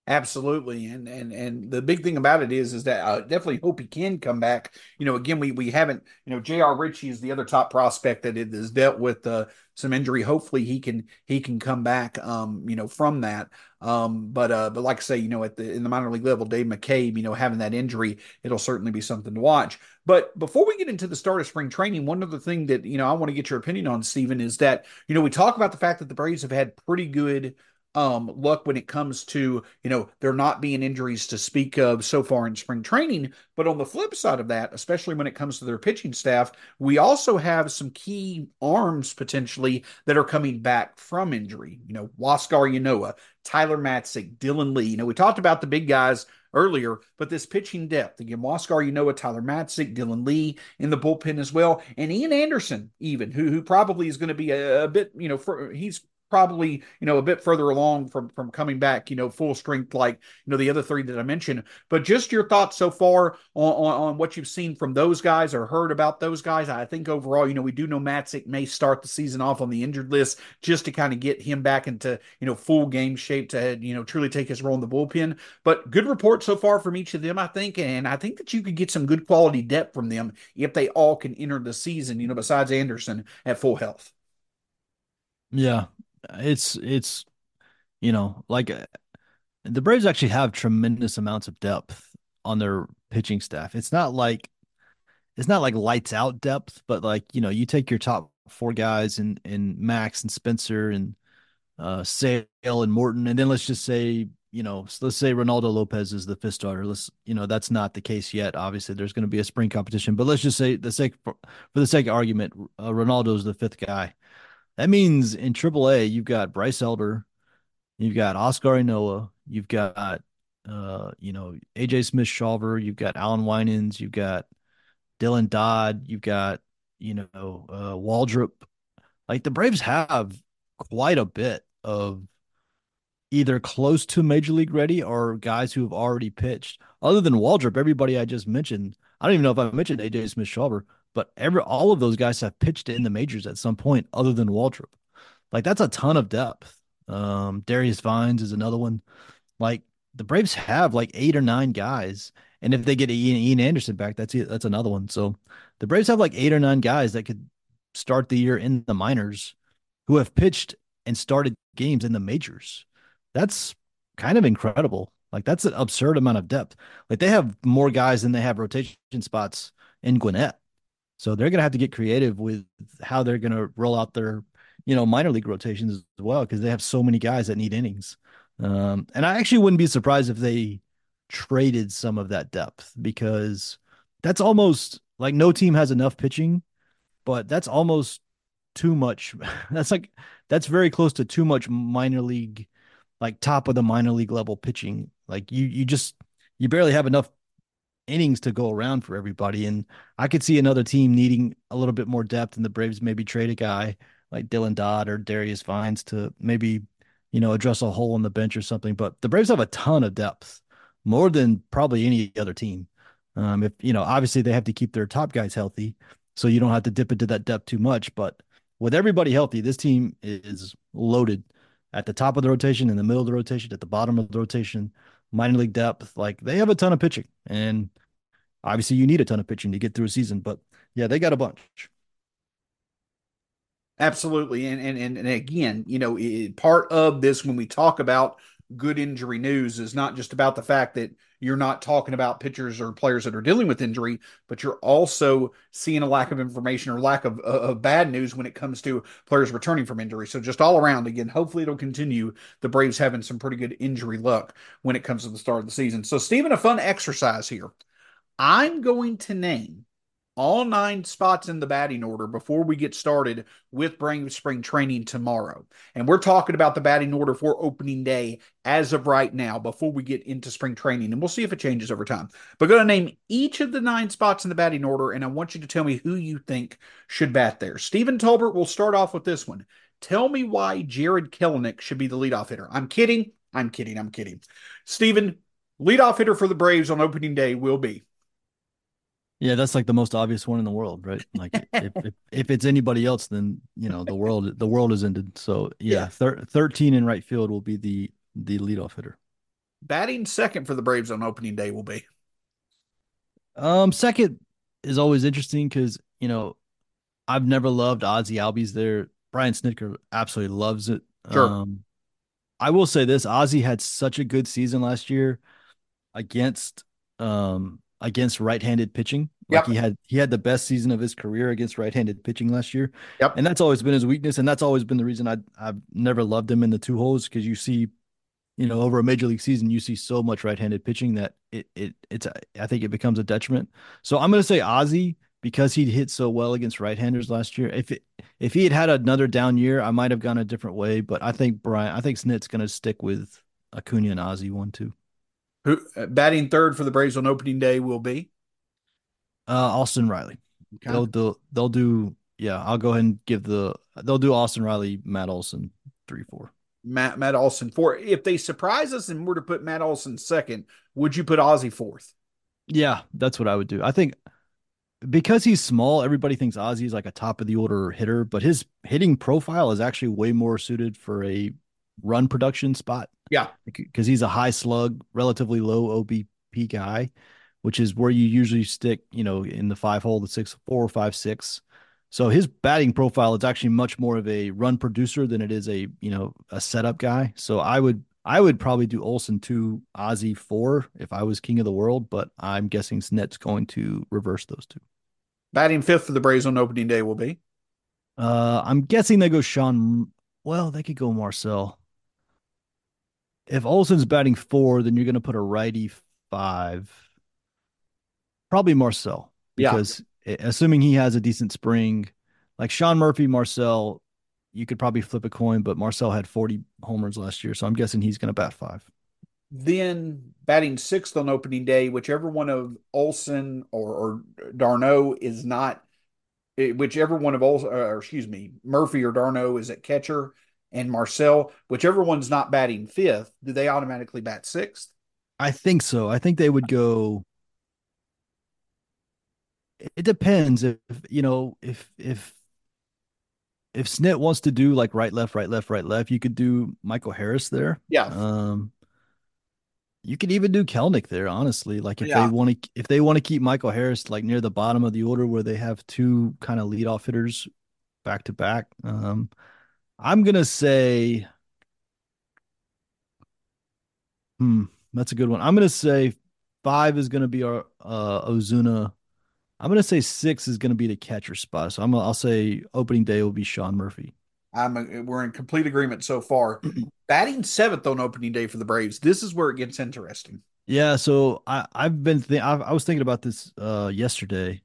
Absolutely, and and and the big thing about it is is that I definitely hope he can come back. You know, again, we we haven't. You know, J.R. Ritchie is the other top prospect that has dealt with uh, some injury. Hopefully, he can he can come back. Um, you know, from that. Um, but uh, but like I say, you know, at the in the minor league level, Dave McCabe, you know, having that injury, it'll certainly be something to watch. But before we get into the start of spring training, one other thing that you know I want to get your opinion on, Stephen, is that you know we talk about the fact that the Braves have had pretty good um, luck when it comes to, you know, there not being injuries to speak of so far in spring training. But on the flip side of that, especially when it comes to their pitching staff, we also have some key arms potentially that are coming back from injury. You know, Huascar Ynoa, Tyler Matzek, Dylan Lee. You know, we talked about the big guys earlier, but this pitching depth again, Huascar, you know, Tyler Matzek, Dylan Lee in the bullpen as well, and Ian Anderson, even who who probably is going to be a, a, bit, you know, for, he's probably you know a bit further along from from coming back you know full strength like you know the other three that i mentioned. But just your thoughts so far on, on, on what you've seen from those guys or heard about those guys. I think overall you know we do know Matzek may start the season off on the injured list just to kind of get him back into you know full game shape to you know truly take his role in the bullpen. But good report so far from each of them i think and i think that you could get some good quality depth from them if they all can enter the season you know besides anderson at full health. Yeah, it's it's you know like uh, the Braves actually have tremendous amounts of depth on their pitching staff. It's not like it's not like lights out depth, but like you know you take your top four guys and and Max and Spencer and uh Sale and Morton, and then let's just say you know let's say Reynaldo Lopez is the fifth starter. Let's you know that's not the case yet. Obviously, there's going to be a spring competition, but let's just say the sake for, for the sake of argument, uh, Reynaldo's the fifth guy. That means in AAA, you've got Bryce Elder, you've got Huascar Ynoa, you've got uh, you know, AJ Smith Shawver, you've got Allan Winans, you've got Dylan Dodd, you've got, you know, uh Waldrep. Like the Braves have quite a bit of either close to major league ready or guys who have already pitched. Other than Waldrep, everybody I just mentioned, I don't even know if I mentioned AJ Smith Shawver, but every all of those guys have pitched in the majors at some point other than Waldrep. Like that's a ton of depth. Um, Darius Vines is another one. Like the Braves have like eight or nine guys, and if they get Ian, Ian Anderson back, that's that's another one. So the Braves have like eight or nine guys that could start the year in the minors, who have pitched and started games in the majors. That's kind of incredible. Like that's an absurd amount of depth. Like they have more guys than they have rotation spots in Gwinnett. So they're going to have to get creative with how they're going to roll out their, you know, minor league rotations as well because they have so many guys that need innings. Um, and I actually wouldn't be surprised if they traded some of that depth because that's almost like no team has enough pitching, but that's almost too much. (laughs) That's like that's very close to too much minor league like top of the minor league level pitching. Like you you just you barely have enough innings to go around for everybody. And I could see another team needing a little bit more depth, and the Braves maybe trade a guy like Dylan Dodd or Darius Vines to maybe, you know, address a hole on the bench or something. But the Braves have a ton of depth, more than probably any other team. Um, if you know, obviously they have to keep their top guys healthy, so you don't have to dip into that depth too much. But with everybody healthy, this team is loaded at the top of the rotation, in the middle of the rotation, at the bottom of the rotation, minor league depth. Like they have a ton of pitching, and obviously you need a ton of pitching to get through a season. But yeah, they got a bunch. Absolutely, and and and again, you know, it, part of this when we talk about good injury news is not just about the fact that you're not talking about pitchers or players that are dealing with injury, but you're also seeing a lack of information or lack of, uh, of bad news when it comes to players returning from injury. So just all around, again, hopefully it'll continue. The Braves having some pretty good injury luck when it comes to the start of the season. So Stephen, a fun exercise here. I'm going to name all nine spots in the batting order before we get started with Brave Spring Training tomorrow. And we're talking about the batting order for opening day as of right now before we get into spring training. And we'll see if it changes over time. But going to name each of the nine spots in the batting order, and I want you to tell me who you think should bat there. Stephen Tolbert, we'll start off with this one. Tell me why Jarred Kelenic should be the leadoff hitter. I'm kidding. I'm kidding. I'm kidding. Stephen, leadoff hitter for the Braves on opening day will be yeah, that's like the most obvious one in the world, right? Like (laughs) if, if, if it's anybody else, then you know the world the world is ended. So yeah, yeah. Thir- thirteen in right field will be the the leadoff hitter. Batting second for the Braves on opening day will be. Um, second is always interesting because you know I've never loved Ozzy Albies there. Brian Snitker absolutely loves it. Sure. Um, I will say this: Ozzy had such a good season last year against um against right-handed pitching. Like yep. he had he had the best season of his career against right-handed pitching last year. Yep. And that's always been his weakness, and that's always been the reason I I've never loved him in the two holes because you see, you know, over a major league season, you see so much right-handed pitching that it it it's I think it becomes a detriment. So I'm gonna say Ozzy because he'd hit so well against right-handers last year. If it if he had had another down year, I might have gone a different way. But I think Brian, I think Snit's gonna stick with Acuna and Ozzy one two. Who uh, batting third for the Braves on opening day will be? Uh, Austin Riley. Okay. They'll do. They'll do. Yeah, I'll go ahead and give the. They'll do Austin Riley, Matt Olson, three four. Matt Matt Olson four. If they surprise us and were to put Matt Olson second, would you put Ozzy fourth? Yeah, that's what I would do. I think because he's small, everybody thinks Ozzy is like a top of the order hitter, but his hitting profile is actually way more suited for a run production spot. Yeah. Because he's a high slug, relatively low OBP guy, which is where you usually stick, you know, in the five hole, the six, four, five, six. So his batting profile is actually much more of a run producer than it is a, you know, a setup guy. So I would, I would probably do Olson two, Ozzy four if I was king of the world, but I'm guessing Snit's going to reverse those two. Batting fifth for the Braves on opening day will be. Uh, I'm guessing they go Sean. Well, they could go Marcell if Olson's batting four, then you're going to put a righty five. Probably Marcell because yeah. assuming he has a decent spring, like Sean Murphy, Marcell, you could probably flip a coin, but Marcell had 40 homers last year, so I'm guessing he's going to bat five. Then batting sixth on opening day, whichever one of Olson or, or d'Arnaud is not, eh, whichever one of Olson, or excuse me, Murphy or d'Arnaud is at catcher and Marcell, whichever one's not batting fifth, do they automatically bat sixth? I think so. I think they would go. It depends if you know if if if Snit wants to do like right left right left right left, you could do Michael Harris there. Yeah. Um. You could even do Kelenic there, honestly. Like if yeah. they want to, if they want to keep Michael Harris like near the bottom of the order where they have two kind of leadoff hitters back to back. Um, I'm gonna say, hmm, that's a good one. I'm gonna say five is gonna be our uh, Ozuna. I'm gonna say six is gonna be the catcher spot. So I'm gonna, I'll say opening day will be Sean Murphy. I'm a, we're in complete agreement so far. (clears throat) Batting seventh on opening day for the Braves. This is where it gets interesting. Yeah, so I I've been th- I've, I was thinking about this uh yesterday.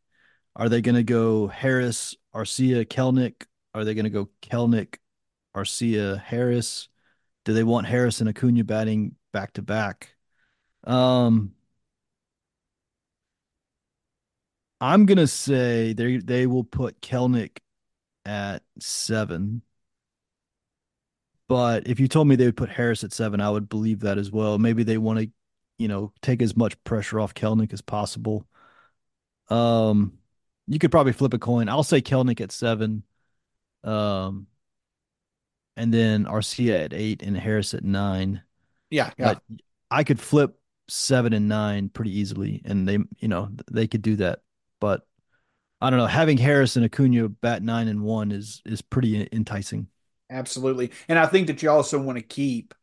Are they going to go Harris, Arcia, Kelenic? Are they going to go Kelenic, Arcia, Harris, Do they want Harris and Acuna batting back to back? Um, I'm gonna say they they will put Kelenic at seven. But if you told me they would put Harris at seven, I would believe that as well. Maybe they want to, you know, take as much pressure off Kelenic as possible. Um, you could probably flip a coin. I'll say Kelenic at seven. Um, and then Arcia at eight and Harris at nine. Yeah, yeah. But I could flip seven and nine pretty easily, and they, you know, they could do that. But I don't know. Having Harris and Acuna bat nine and one is is pretty enticing. Absolutely, and I think that you also want to keep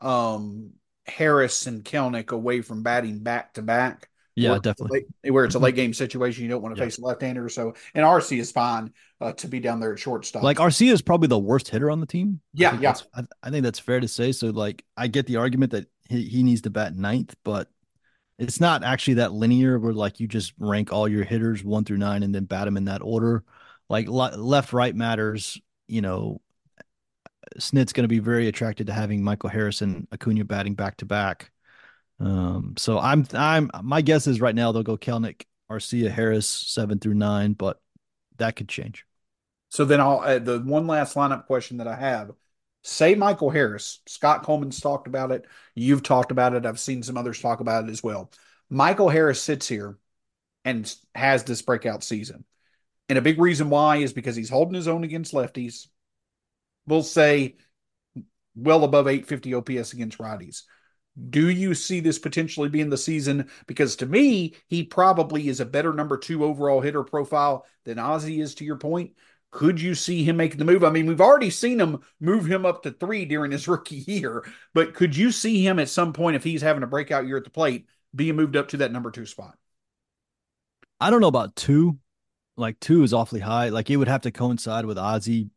um, Harris and Kelenic away from batting back to back. Yeah, where definitely. Late, where it's a late game situation, you don't want to Yeah. face a left-hander. So, and Arcia is fine uh, to be down there at shortstop. Like Arcia is probably the worst hitter on the team. I Yeah, think yeah. I, I think that's fair to say. So, like, I get the argument that he, he needs to bat ninth, but it's not actually that linear where like you just rank all your hitters one through nine and then bat them in that order. Like le- left, right matters. You know, Snit's going to be very attracted to having Michael Harris and Acuna batting back to back. Um, so I'm I'm my guess is right now they'll go Kelenic, Arcia, Harris seven through nine, but that could change. So then I'll uh, the one last lineup question that I have. Say Michael Harris. Scott Coleman's talked about it. You've talked about it. I've seen some others talk about it as well. Michael Harris sits here and has this breakout season. And a big reason why is because he's holding his own against lefties. We'll say well above 850 OPS against righties. Do you see this potentially being the season? Because to me, he probably is a better number two overall hitter profile than Ozzy is, to your point. Could you see him making the move? I mean, we've already seen him move him up to three during his (laughs) rookie year, but could you see him at some point, if he's having a breakout year at the plate, being moved up to that number two spot? I don't know about two. Like two is awfully high. Like it would have to coincide with Ozzy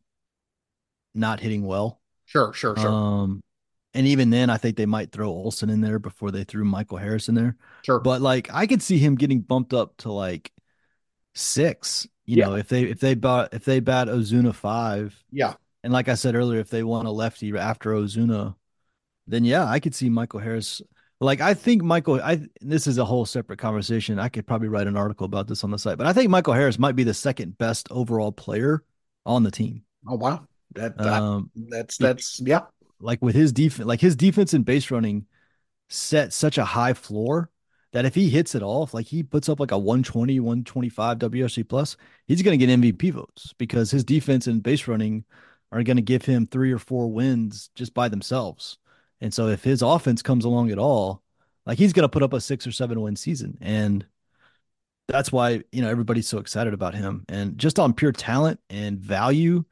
not hitting well. Sure, sure, sure. Um, and even then, I think they might throw Olson in there before they threw Michael Harris in there. sure. But like, I could see him getting bumped up to like six. You Yeah. know, if they if they bat if they bat Ozuna five, yeah. and like I said earlier, if they want a lefty after Ozuna, then yeah, I could see Michael Harris. Like I think Michael, I this is a whole separate conversation. I could probably write an article about this on the site, but I think Michael Harris might be the second best overall player on the team. Oh, wow. That, that Um, that's, that's, yeah. Like with his defense, like his defense and base running set such a high floor that if he hits it off, like he puts up like a 120, 125 WRC plus, he's going to get MVP votes because his defense and base running are going to give him three or four wins just by themselves. And so if his offense comes along at all, like he's going to put up a six or seven win season. And that's why, you know, everybody's so excited about him. And just on pure talent and value,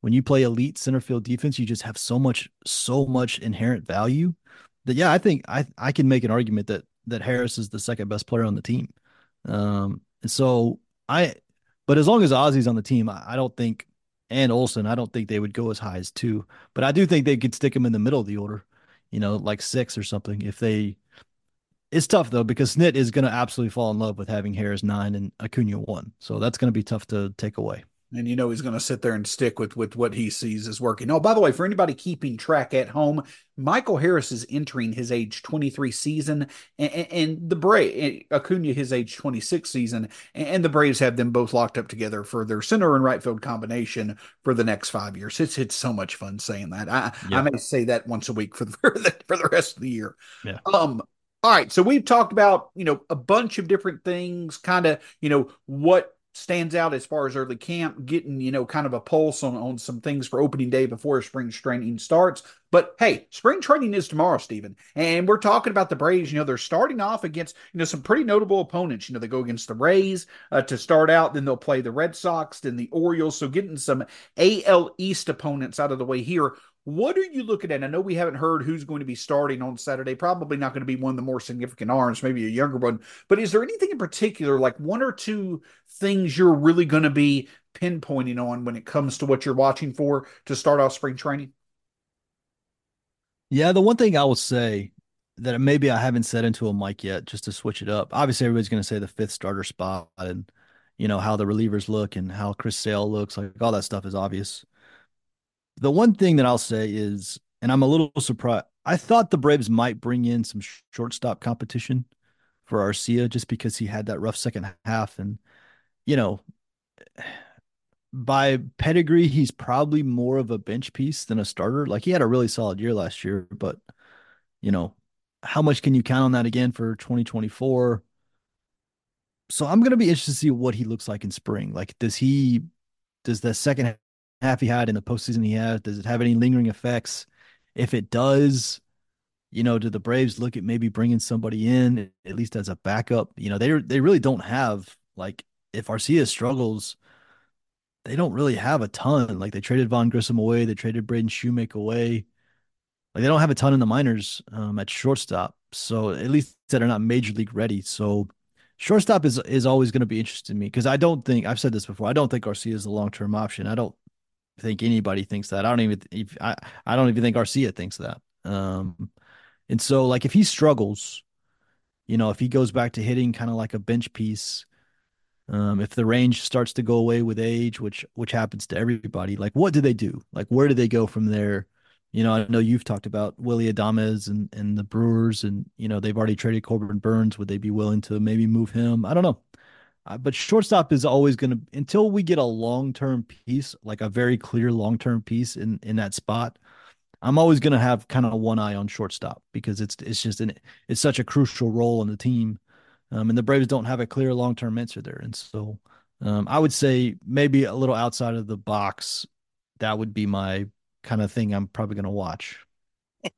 when you play elite center field defense, you just have so much, so much inherent value that yeah, I think I I can make an argument that that Harris is the second best player on the team. Um, and so I, but as long as Ozzy's on the team, I, I don't think, and Olson, I don't think they would go as high as two. But I do think they could stick him in the middle of the order, you know, like six or something. If they, it's tough though because Snit is going to absolutely fall in love with having Harris nine and Acuna one, so that's going to be tough to take away. And you know he's going to sit there and stick with with what he sees is working. Oh, by the way, for anybody keeping track at home, Michael Harris is entering his age 23 season, and, and the Brave Acuna his age 26 season, and the Braves have them both locked up together for their center and right field combination for the next five years. It's it's so much fun saying that. I Yeah. I may say that once a week for the (laughs) for the, for the rest of the year. Yeah. Um. All right, so we've talked about you know a bunch of different things, kind of you know what stands out as far as early camp, getting, you know, kind of a pulse on, on some things for opening day before spring training starts. But hey, spring training is tomorrow, Stephen. And we're talking about the Braves. You know, they're starting off against, you know, some pretty notable opponents. You know, they go against the Rays uh, to start out, then they'll play the Red Sox, then the Orioles. So getting some AL East opponents out of the way here. What are you looking at? I know we haven't heard who's going to be starting on Saturday. Probably not going to be one of the more significant arms, maybe a younger one. But is there anything in particular, like one or two things you're really going to be pinpointing on when it comes to what you're watching for to start off spring training? Yeah, the one thing I will say that maybe I haven't said into a mic yet, just to switch it up. Obviously, everybody's going to say the fifth starter spot and you know how the relievers look and how Chris Sale looks, like all that stuff is obvious. The one thing that I'll say is and I'm a little surprised. I thought the Braves might bring in some shortstop competition for Arcia just because he had that rough second half. And, you know, by pedigree, he's probably more of a bench piece than a starter. Like he had a really solid year last year, but, you know, how much can you count on that again for 2024? So I'm going to be interested to see what he looks like in spring. Like, does he, does the second half he had in the postseason he had, does it have any lingering effects? If it does, you know, do the Braves look at maybe bringing somebody in at least as a backup? You know, they they really don't have like if Arcia struggles, they don't really have a ton. Like they traded Vaughn Grissom away, they traded Braden Shewmake away. Like they don't have a ton in the minors um, at shortstop, so at least that are not major league ready. So shortstop is is always going to be interesting to me because I don't think I've said this before. I don't think Arcia is a long term option. I don't think anybody thinks that. I don't even if I I don't even think Arcia thinks that. Um, and so like if he struggles, you know, if he goes back to hitting kind of like a bench piece, um, if the range starts to go away with age, which which happens to everybody, like what do they do? Like where do they go from there? You know, I know you've talked about Willie Adames and and the Brewers, and you know they've already traded Corbin Burnes. Would they be willing to maybe move him? I don't know. Uh, but shortstop is always going to until we get a long term piece, like a very clear long term piece in in that spot. I'm always going to have kind of one eye on shortstop because it's it's just an it's such a crucial role in the team, um, and the Braves don't have a clear long term answer there, and so um, I would say maybe a little outside of the box. That would be my kind of thing. I'm probably going to watch.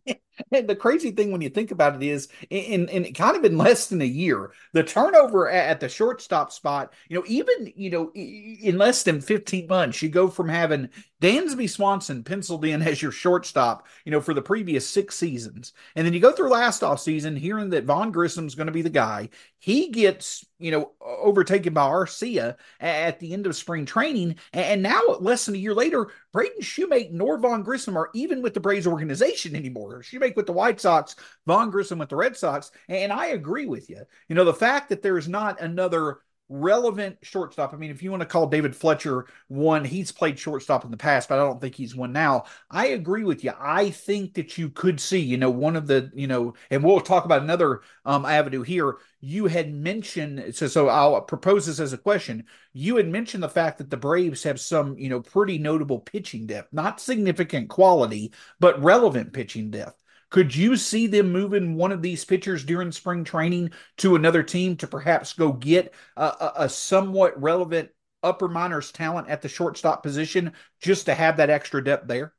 (laughs) And the crazy thing when you think about it is, in, in kind of in less than a year, the turnover at, the shortstop spot, you know, even you know, in less than fifteen months, you go from having Dansby Swanson penciled in as your shortstop, you know, for the previous six seasons, and then you go through last off season hearing that Vaughn Grissom's going to be the guy. He gets, you know, overtaken by Arcia at the end of spring training, and now less than a year later, Braden Shewmake nor Vaughn Grissom are even with the Braves organization anymore. Shewmake with the White Sox, Vaughn Grissom with the Red Sox. And I agree with you. You know, the fact that there's not another relevant shortstop. I mean, if you want to call David Fletcher one, he's played shortstop in the past, but I don't think he's one now. I agree with you. I think that you could see, you know, one of the, you know, and we'll talk about another um, avenue here. You had mentioned, so so I'll propose this as a question. You had mentioned the fact that the Braves have some, you know, pretty notable pitching depth, not significant quality, but relevant pitching depth. Could you see them moving one of these pitchers during spring training to another team to perhaps go get a, a, a somewhat relevant upper minors talent at the shortstop position just to have that extra depth there?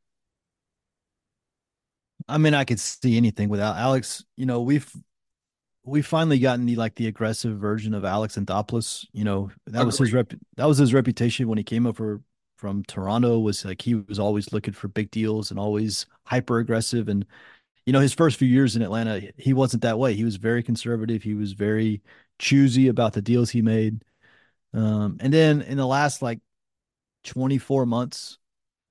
I mean, I could see anything without Alex. You know, we've we've finally gotten the like the aggressive version of Alex Anthopoulos. You know, that Agreed. was his rep that was his reputation when he came over from Toronto was like he was always looking for big deals and always hyper aggressive and you know, his first few years in Atlanta, he wasn't that way. He was very conservative. He was very choosy about the deals he made. Um, and then in the last like 24 months,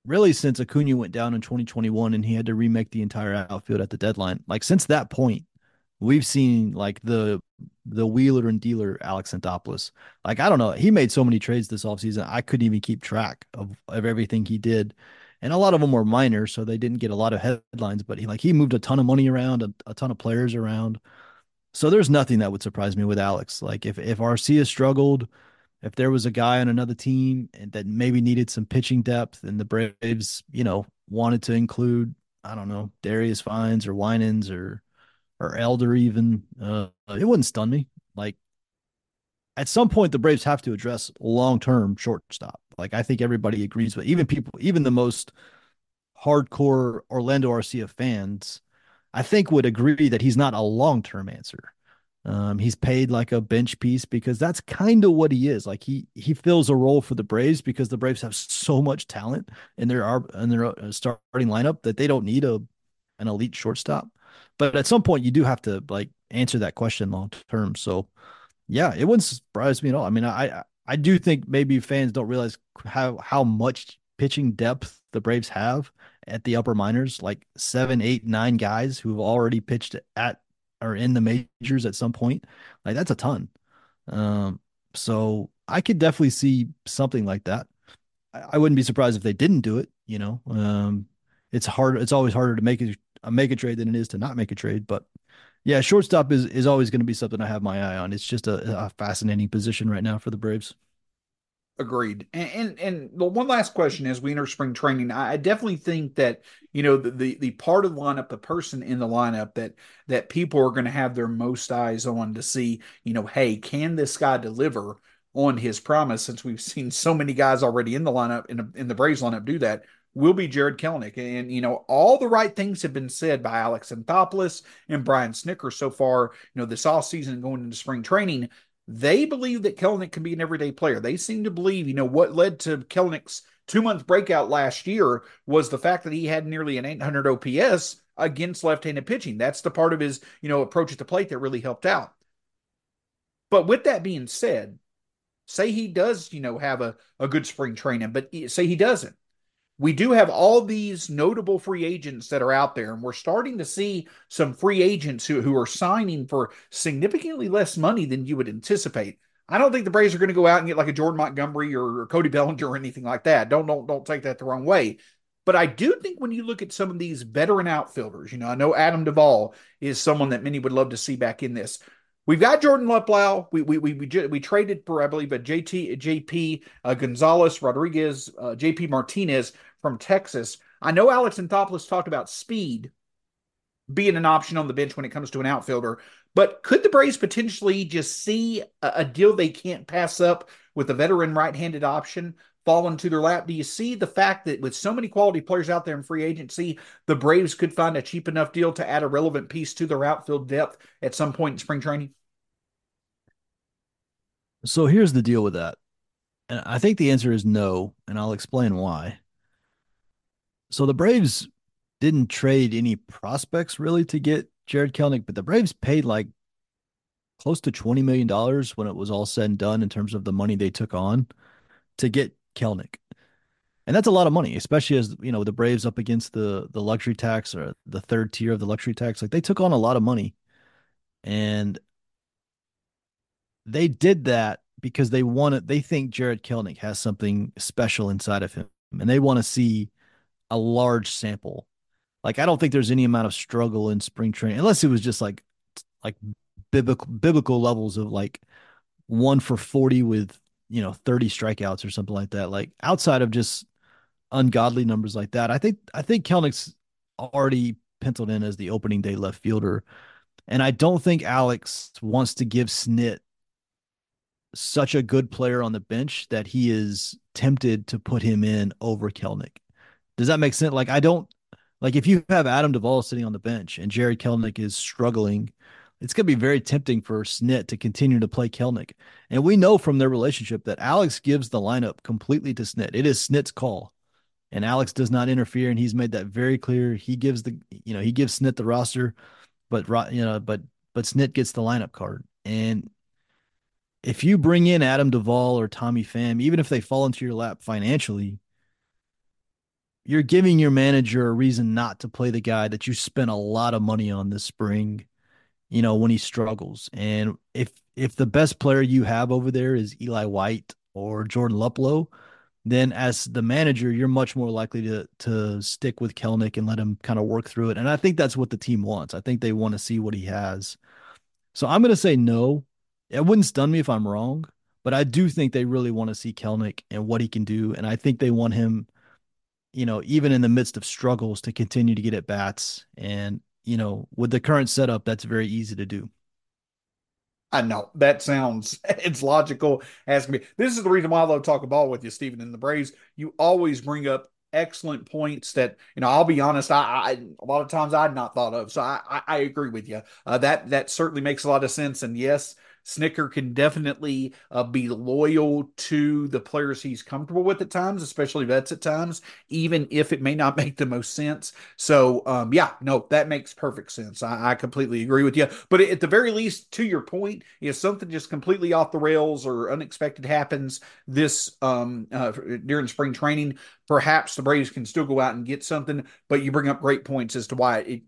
really since Acuna went down in 2021 and he had to remake the entire outfield at the deadline, like since that point, we've seen like the the wheeler and dealer Alex Anthopoulos. Like I don't know, he made so many trades this offseason. I couldn't even keep track of, of everything he did and a lot of them were minor, so they didn't get a lot of headlines. But he like he moved a ton of money around, a, a ton of players around. So there's nothing that would surprise me with Alex. Like if if Arcia struggled, if there was a guy on another team that maybe needed some pitching depth, and the Braves, you know, wanted to include, I don't know, Darius Vines or Winans or or Elder even, uh, it wouldn't stun me. Like at some point, the Braves have to address long term shortstop. Like I think everybody agrees with even people, even the most hardcore Orlando Arcia fans, I think would agree that he's not a long term answer. Um, he's paid like a bench piece because that's kind of what he is. Like he he fills a role for the Braves because the Braves have so much talent in their in their uh, starting lineup that they don't need a an elite shortstop. But at some point, you do have to like answer that question long term. So, yeah, it wouldn't surprise me at all. I mean, I I do think maybe fans don't realize how how much pitching depth the Braves have at the upper minors, like seven, eight, nine guys who've already pitched at or in the majors at some point. Like that's a ton. Um, so I could definitely see something like that. I, I, wouldn't be surprised if they didn't do it, you know. Um, it's hard. It's always harder to make a, make a trade than it is to not make a trade. But yeah, shortstop is is always going to be something I have my eye on. It's just a, a fascinating position right now for the Braves. Agreed. And, and, and the one last question as we enter spring training, I definitely think that you know the, the the part of the lineup, the person in the lineup that that people are going to have their most eyes on to see, you know, hey, can this guy deliver on his promise? Since we've seen so many guys already in the lineup in, in the Braves lineup do that, will be Jarred Kelenic. And, you know, all the right things have been said by Alex Anthopoulos and Brian Snitker so far, you know, this off season going into spring training. They believe that Kelenic can be an everyday player. They seem to believe, you know, what led to Kelenic's two month breakout last year was the fact that he had nearly an 800 OPS against left handed pitching. That's the part of his, you know, approach at the plate that really helped out. But with that being said, say he does, you know, have a, a good spring training, but eh, say he doesn't we do have all these notable free agents that are out there, and we're starting to see some free agents who, who are signing for significantly less money than you would anticipate. I don't think the Braves are going to go out and get like a Jordan Montgomery or, or Cody Bellinger or anything like that. Don't don't don't take that the wrong way. But I do think when you look at some of these veteran outfielders, you know, I know Adam Duvall is someone that many would love to see back in this. We've got Jordan Luplow. We we we we, we traded for I believe a JT JP uh, Gonzalez Rodriguez uh, JP Martinez from Texas. I know Alex Anthopoulos talked about speed being an option on the bench when it comes to an outfielder, but could the Braves potentially just see a, a deal they can't pass up with a veteran right-handed option fall into their lap? Do you see the fact that with so many quality players out there in free agency, the Braves could find a cheap enough deal to add a relevant piece to their outfield depth at some point in spring training? So here's the deal with that. And I think the answer is no, and I'll explain why. So the Braves didn't trade any prospects really to get Jarred Kelenic, but the Braves paid like close to $20 million when it was all said and done in terms of the money they took on to get Kelenic. And that's a lot of money, especially as you know the Braves up against the the luxury tax or the third tier of the luxury tax. Like they took on a lot of money, and they did that because they wanted. They think Jarred Kelenic has something special inside of him, and they want to see a large sample. Like I don't think there's any amount of struggle in spring training unless it was just like like biblical biblical levels of like one for 40 with you know 30 strikeouts or something like that like outside of just ungodly numbers like that i think i think Kelenic's already penciled in as the opening day left fielder and i don't think alex wants to give snit such a good player on the bench that he is tempted to put him in over Kelenic. Does that make sense? Like, I don't like if you have Adam Duvall sitting on the bench and Jarred Kelenic is struggling, it's going to be very tempting for Snit to continue to play Kelenic. And we know from their relationship that Alex gives the lineup completely to Snit. It is Snit's call. And Alex does not interfere, and he's made that very clear. He gives the, you know, he gives Snit the roster, but you know, but but Snit gets the lineup card. And if you bring in Adam Duvall or Tommy Pham, even if they fall into your lap financially, you're giving your manager a reason not to play the guy that you spent a lot of money on this spring, you know, when he struggles. And if if the best player you have over there is Eli White or Jordan Luplow, then as the manager, you're much more likely to to stick with Kelenic and let him kind of work through it. And I think that's what the team wants. I think they want to see what he has. So I'm going to say no. It wouldn't stun me if I'm wrong, but I do think they really want to see Kelenic and what he can do. And I think they want him you know, even in the midst of struggles to continue to get at bats. And, you know, with the current setup, that's very easy to do. I know that sounds (laughs) it's logical. Ask me. This is the reason why I love talking ball with you, Stephen. In the Braves, you always bring up excellent points that you know. I'll be honest. I, I a lot of times I'd not thought of. So I I, I agree with you. Uh, that that certainly makes a lot of sense. And yes, Snitker can definitely uh, be loyal to the players he's comfortable with at times, especially vets at times, even if it may not (laughs) make the most sense. So, um, yeah, no, that makes perfect sense. I, I, completely agree with you. But at the very least, to your point, if something just completely off the rails or unexpected happens this um, uh, during spring training, perhaps the Braves can still go out and get something. But you bring up great points as to why it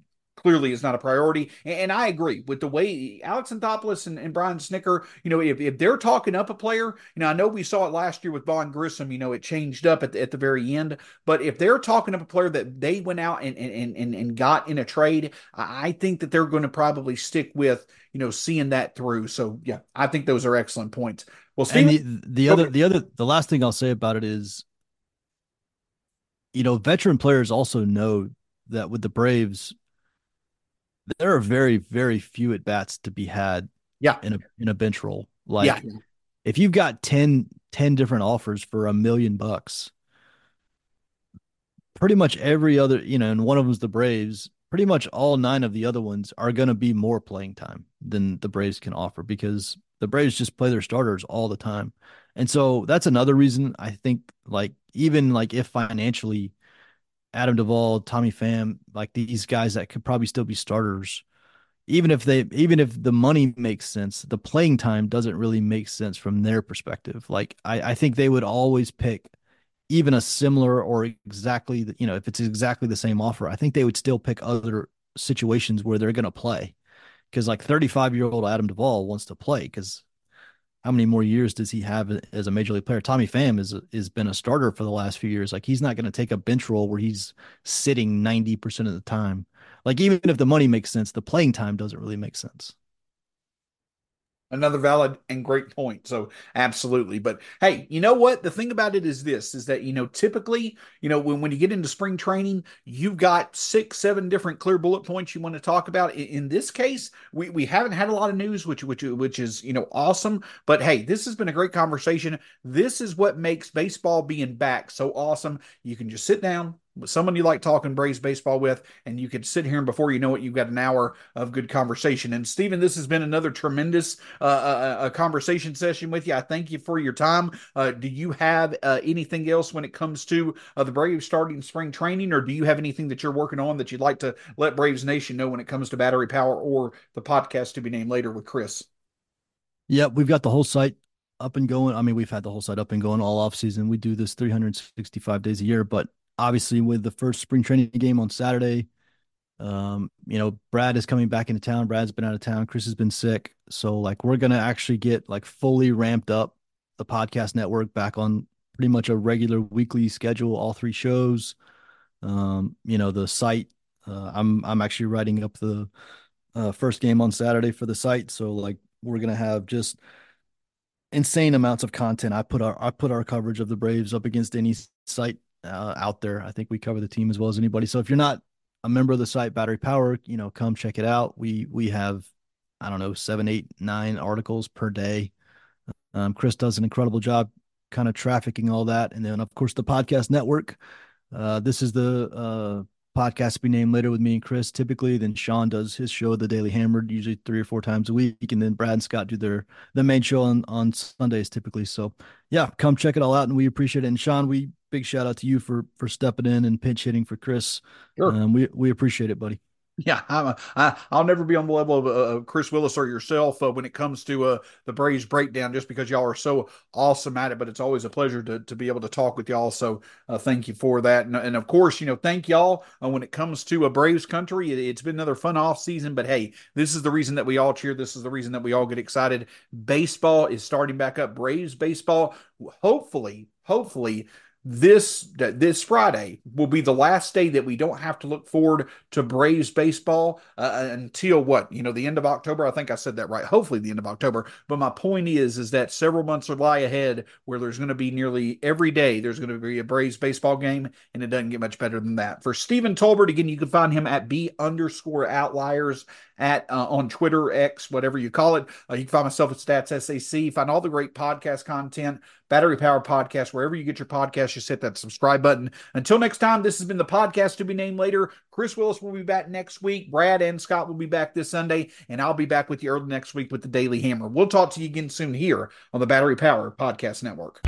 clearly is not a priority. And, and I agree with the way Alex Anthopoulos and, and Brian Snitker, you know, if, if they're talking up a player, you know, I know we saw it last year with Vaughn Grissom, you know, it changed up at the, at the very end. But if they're talking up a player that they went out and, and, and, and got in a trade, I think that they're going to probably stick with, you know, seeing that through. So, yeah, I think those are excellent points. Well, Steve, the, the other, the other, the last thing I'll say about it is, you know, veteran players also know that with the Braves, there are very, very few at bats to be had. Yeah. In a in a bench role. Like yeah. if you've got 10, 10 different offers for a million bucks, pretty much every other, you know, and one of them's the Braves, pretty much all nine of the other ones are going to be more playing time than the Braves can offer because the Braves just play their starters all the time. And so that's another reason I think like even like if financially Adam Duvall, Tommy Pham, like these guys that could probably still be starters. Even if they, even if the money makes sense, the playing time doesn't really make sense from their perspective. Like I, I think they would always pick even a similar or exactly, you know, if it's exactly the same offer, I think they would still pick other situations where they're going to play. Because like 35 year old Adam Duvall wants to play because how many more years does he have as a major league player? Tommy Pham is has been a starter for the last few years. Like he's not going to take a bench role where he's sitting 90% of the time. Like even if the money makes sense, the playing time doesn't really make sense. Another valid and great point. So absolutely. But hey, you know what? The thing about it is this is that, you know, typically, you know, when, when you get into spring training, you've got six, seven different clear bullet points you want to talk about. In, in this case, we, we haven't had a lot of news, which which which is, you know, awesome. But hey, this has been a great conversation. This is what makes baseball being back so awesome. You can just sit down, someone you like talking Braves baseball with, and you could sit here and before you know it, you've got an hour of good conversation. And Stephen, this has been another tremendous uh, uh, uh conversation session with you. I thank you for your time. Uh, do you have uh, anything else when it comes to uh, the Braves starting spring training, or do you have anything that you're working on that you'd like to let Braves Nation know when it comes to battery power or the podcast to be named later with Chris? Yeah, we've got the whole site up and going. I mean, we've had the whole site up and going all off season. We do this 365 days a year, but obviously with the first spring training game on Saturday. Um, you know, Brad is coming back into town. Brad's been out of town. Chris has been sick. So like we're gonna actually get like fully ramped up the podcast network back on pretty much a regular weekly schedule, all three shows. Um, you know, the site. Uh, I'm I'm actually writing up the uh, first game on Saturday for the site. So like we're gonna have just insane amounts of content. I put our I put our coverage of the Braves up against any site uh, out there. I think we cover the team as well as anybody. So if you're not a member of the site Battery Power, you know, come check it out. We we have I don't know seven, eight, nine articles per day. Um, Chris does an incredible job, kind of trafficking all that, and then of course the podcast network. Uh, this is the uh, podcast to be named later with me and Chris typically. Then Sean does his show, The Daily Hammered, usually three or four times a week, and then Brad and Scott do their the main show on on Sundays typically. So yeah, come check it all out, and we appreciate it. And Sean, we big shout out to you for for stepping in and pinch hitting for Chris. Sure. Um, we we appreciate it, buddy. Yeah, I'm a, I, I'll never be on the level of uh, Chris Willis or yourself uh, when it comes to uh, the Braves breakdown, just because y'all are so awesome at it. But it's always a pleasure to, to be able to talk with y'all. So uh, thank you for that, and, and of course, you know, thank y'all uh, when it comes to a Braves country. It, has been another fun off season, but hey, this is the reason that we all cheer. This is the reason that we all get excited. Baseball is starting back up. Braves baseball, hopefully, hopefully this this Friday will be the last day that we don't have to look forward to Braves baseball uh, until what you know the end of October. I think I said that right. Hopefully the end of October. But my point is is that several months lie ahead where there's going to be nearly every day there's going to be a Braves baseball game, and it doesn't get much better than that. For Stephen Tolbert, again, you can find him at B underscore outliers at uh, on Twitter, X, whatever you call it. Uh, you can find myself at Stats SAC. Find all the great podcast content, Battery Power Podcast, wherever you get your podcast. Just hit that subscribe button. Until next time, this has been the podcast to be named later. Chris Willis will be back next week. Brad and Scott will be back this Sunday, and I'll be back with you early next week with the Daily Hammer. We'll talk to you again soon here on the Battery Power Podcast Network.